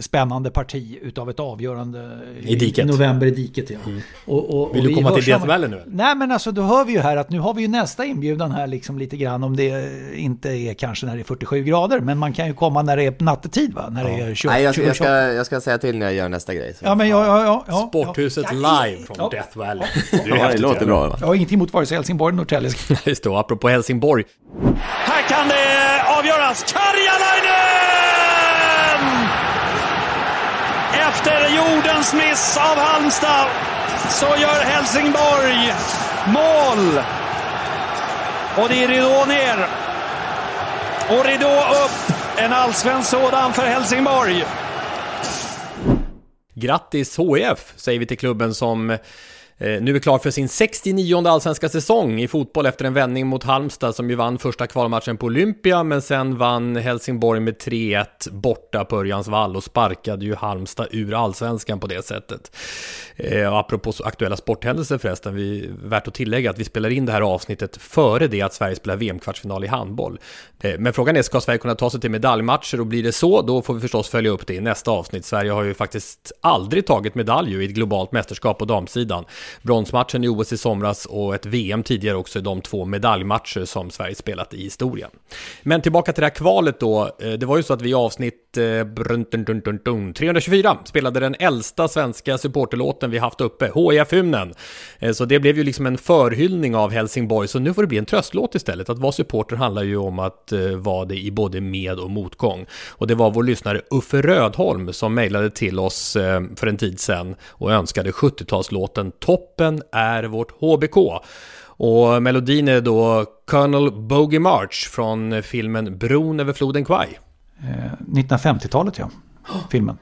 spännande parti utav ett avgörande I diket. november i diket. Ja. Och, och, Vill du vi komma till Death Valley nu? Nej men alltså då hör vi ju här att nu har vi ju nästa inbjudan här liksom lite grann om det inte är kanske när det är 47 grader. Men man kan ju komma när det är nattetid va? När det är 20, Nej, jag, ska- 20, jag, ska, jag ska säga till när jag gör nästa grej. Så. Ja men ja, ja, ja, ja. Sporthuset live från Ja. Death Valley. Det, är Ja, det låter ja. bra va? Jag har ingenting emot vare sig Helsingborg eller Norrtälje. (laughs) Just det, och apropå Helsingborg. Här kan det avgöras. Karjalainen! Efter jordens miss av Halmstad så gör Helsingborg mål. Och det är ridå ner. Och ridå upp. En allsvensk sådan för Helsingborg. Grattis HIF, säger vi till klubben som Eh, nu är klar för sin 69 allsvenska säsong i fotboll efter en vändning mot Halmstad som ju vann första kvalmatchen på Olympia men sen vann Helsingborg med 3-1 borta på Örjans vall och sparkade ju Halmstad ur allsvenskan på det sättet. Eh, och apropå aktuella sporthändelser förresten, vi, värt att tillägga att vi spelar in det här avsnittet före det att Sverige spelar VM-kvartsfinal i handboll. Eh, men frågan är, ska Sverige kunna ta sig till medaljmatcher och blir det så, då får vi förstås följa upp det i nästa avsnitt. Sverige har ju faktiskt aldrig tagit medalj i ett globalt mästerskap på damsidan. Bronsmatchen i OS i somras och ett VM tidigare också är de två medaljmatcher som Sverige spelat i historien. Men tillbaka till det här kvalet då. Eh, det var ju så att vi i avsnitt eh, 324 spelade den äldsta svenska supporterlåten vi haft uppe, HIF-hymnen. Så det blev ju liksom en förhyllning av Helsingborg, så nu får det bli en tröstlåt istället. Att vara supporter handlar ju om att eh, vara det i både med och motgång. Och det var vår lyssnare Uffe Rödholm som mejlade till oss eh, för en tid sedan och önskade 70-talslåten Toppen är vårt HBK. Och melodin är då Colonel Bogey March från filmen Bron över floden Kwai. Eh, 1950-talet ja, (gasps) filmen.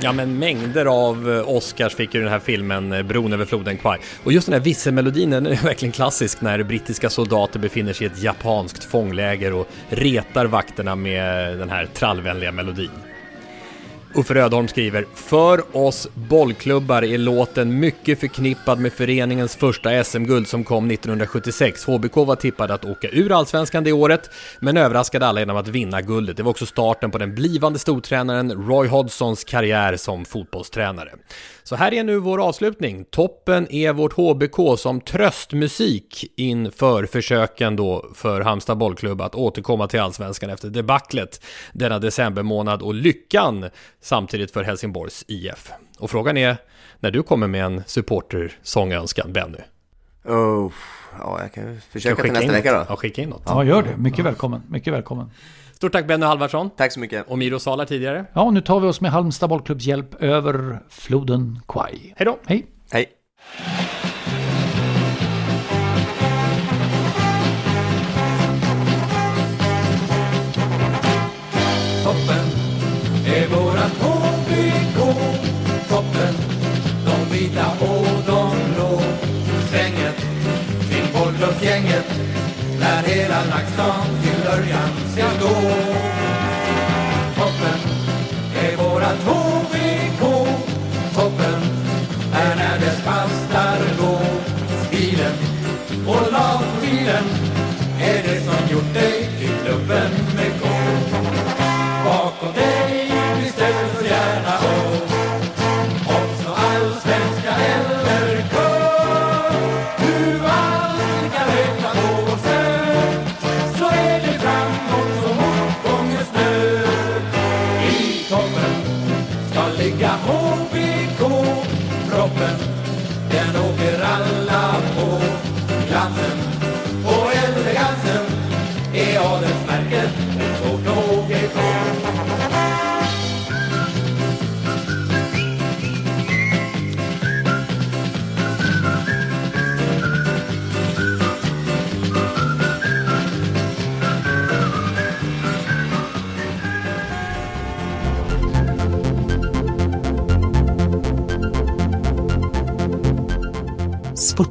Ja men mängder av eh, Oscars fick ju den här filmen eh, Bron över floden Kwai. Och just den här visselmelodin den är (laughs) verkligen klassisk när brittiska soldater befinner sig i ett japanskt fångläger och retar vakterna med den här trallvänliga melodin. Uffe Rödholm skriver För oss bollklubbar är låten mycket förknippad med föreningens första SM-guld som kom 1976. HBK var tippade att åka ur allsvenskan det året, men överraskade alla genom att vinna guldet. Det var också starten på den blivande stortränaren Roy Hodgsons karriär som fotbollstränare. Så här är nu vår avslutning. Toppen är vårt HBK som tröstmusik inför försöken då för Halmstad bollklubb att återkomma till allsvenskan efter debaclet denna decembermånad och lyckan samtidigt för Helsingborgs IF. Och frågan är när du kommer med en supportersångönskan, Benny? Oh, ja, jag kan försöka Kan till skicka nästa in vecka något? då. Ja, skicka in något. Ja, gör det. Mycket välkommen. Mycket välkommen. Stort tack Benny Halvarsson. Tack så mycket. Och Miro Salar tidigare. Ja, nu tar vi oss med Halmstad bollklubbs hjälp över floden Kwai. Hej då! Hej! Hej! Freedom.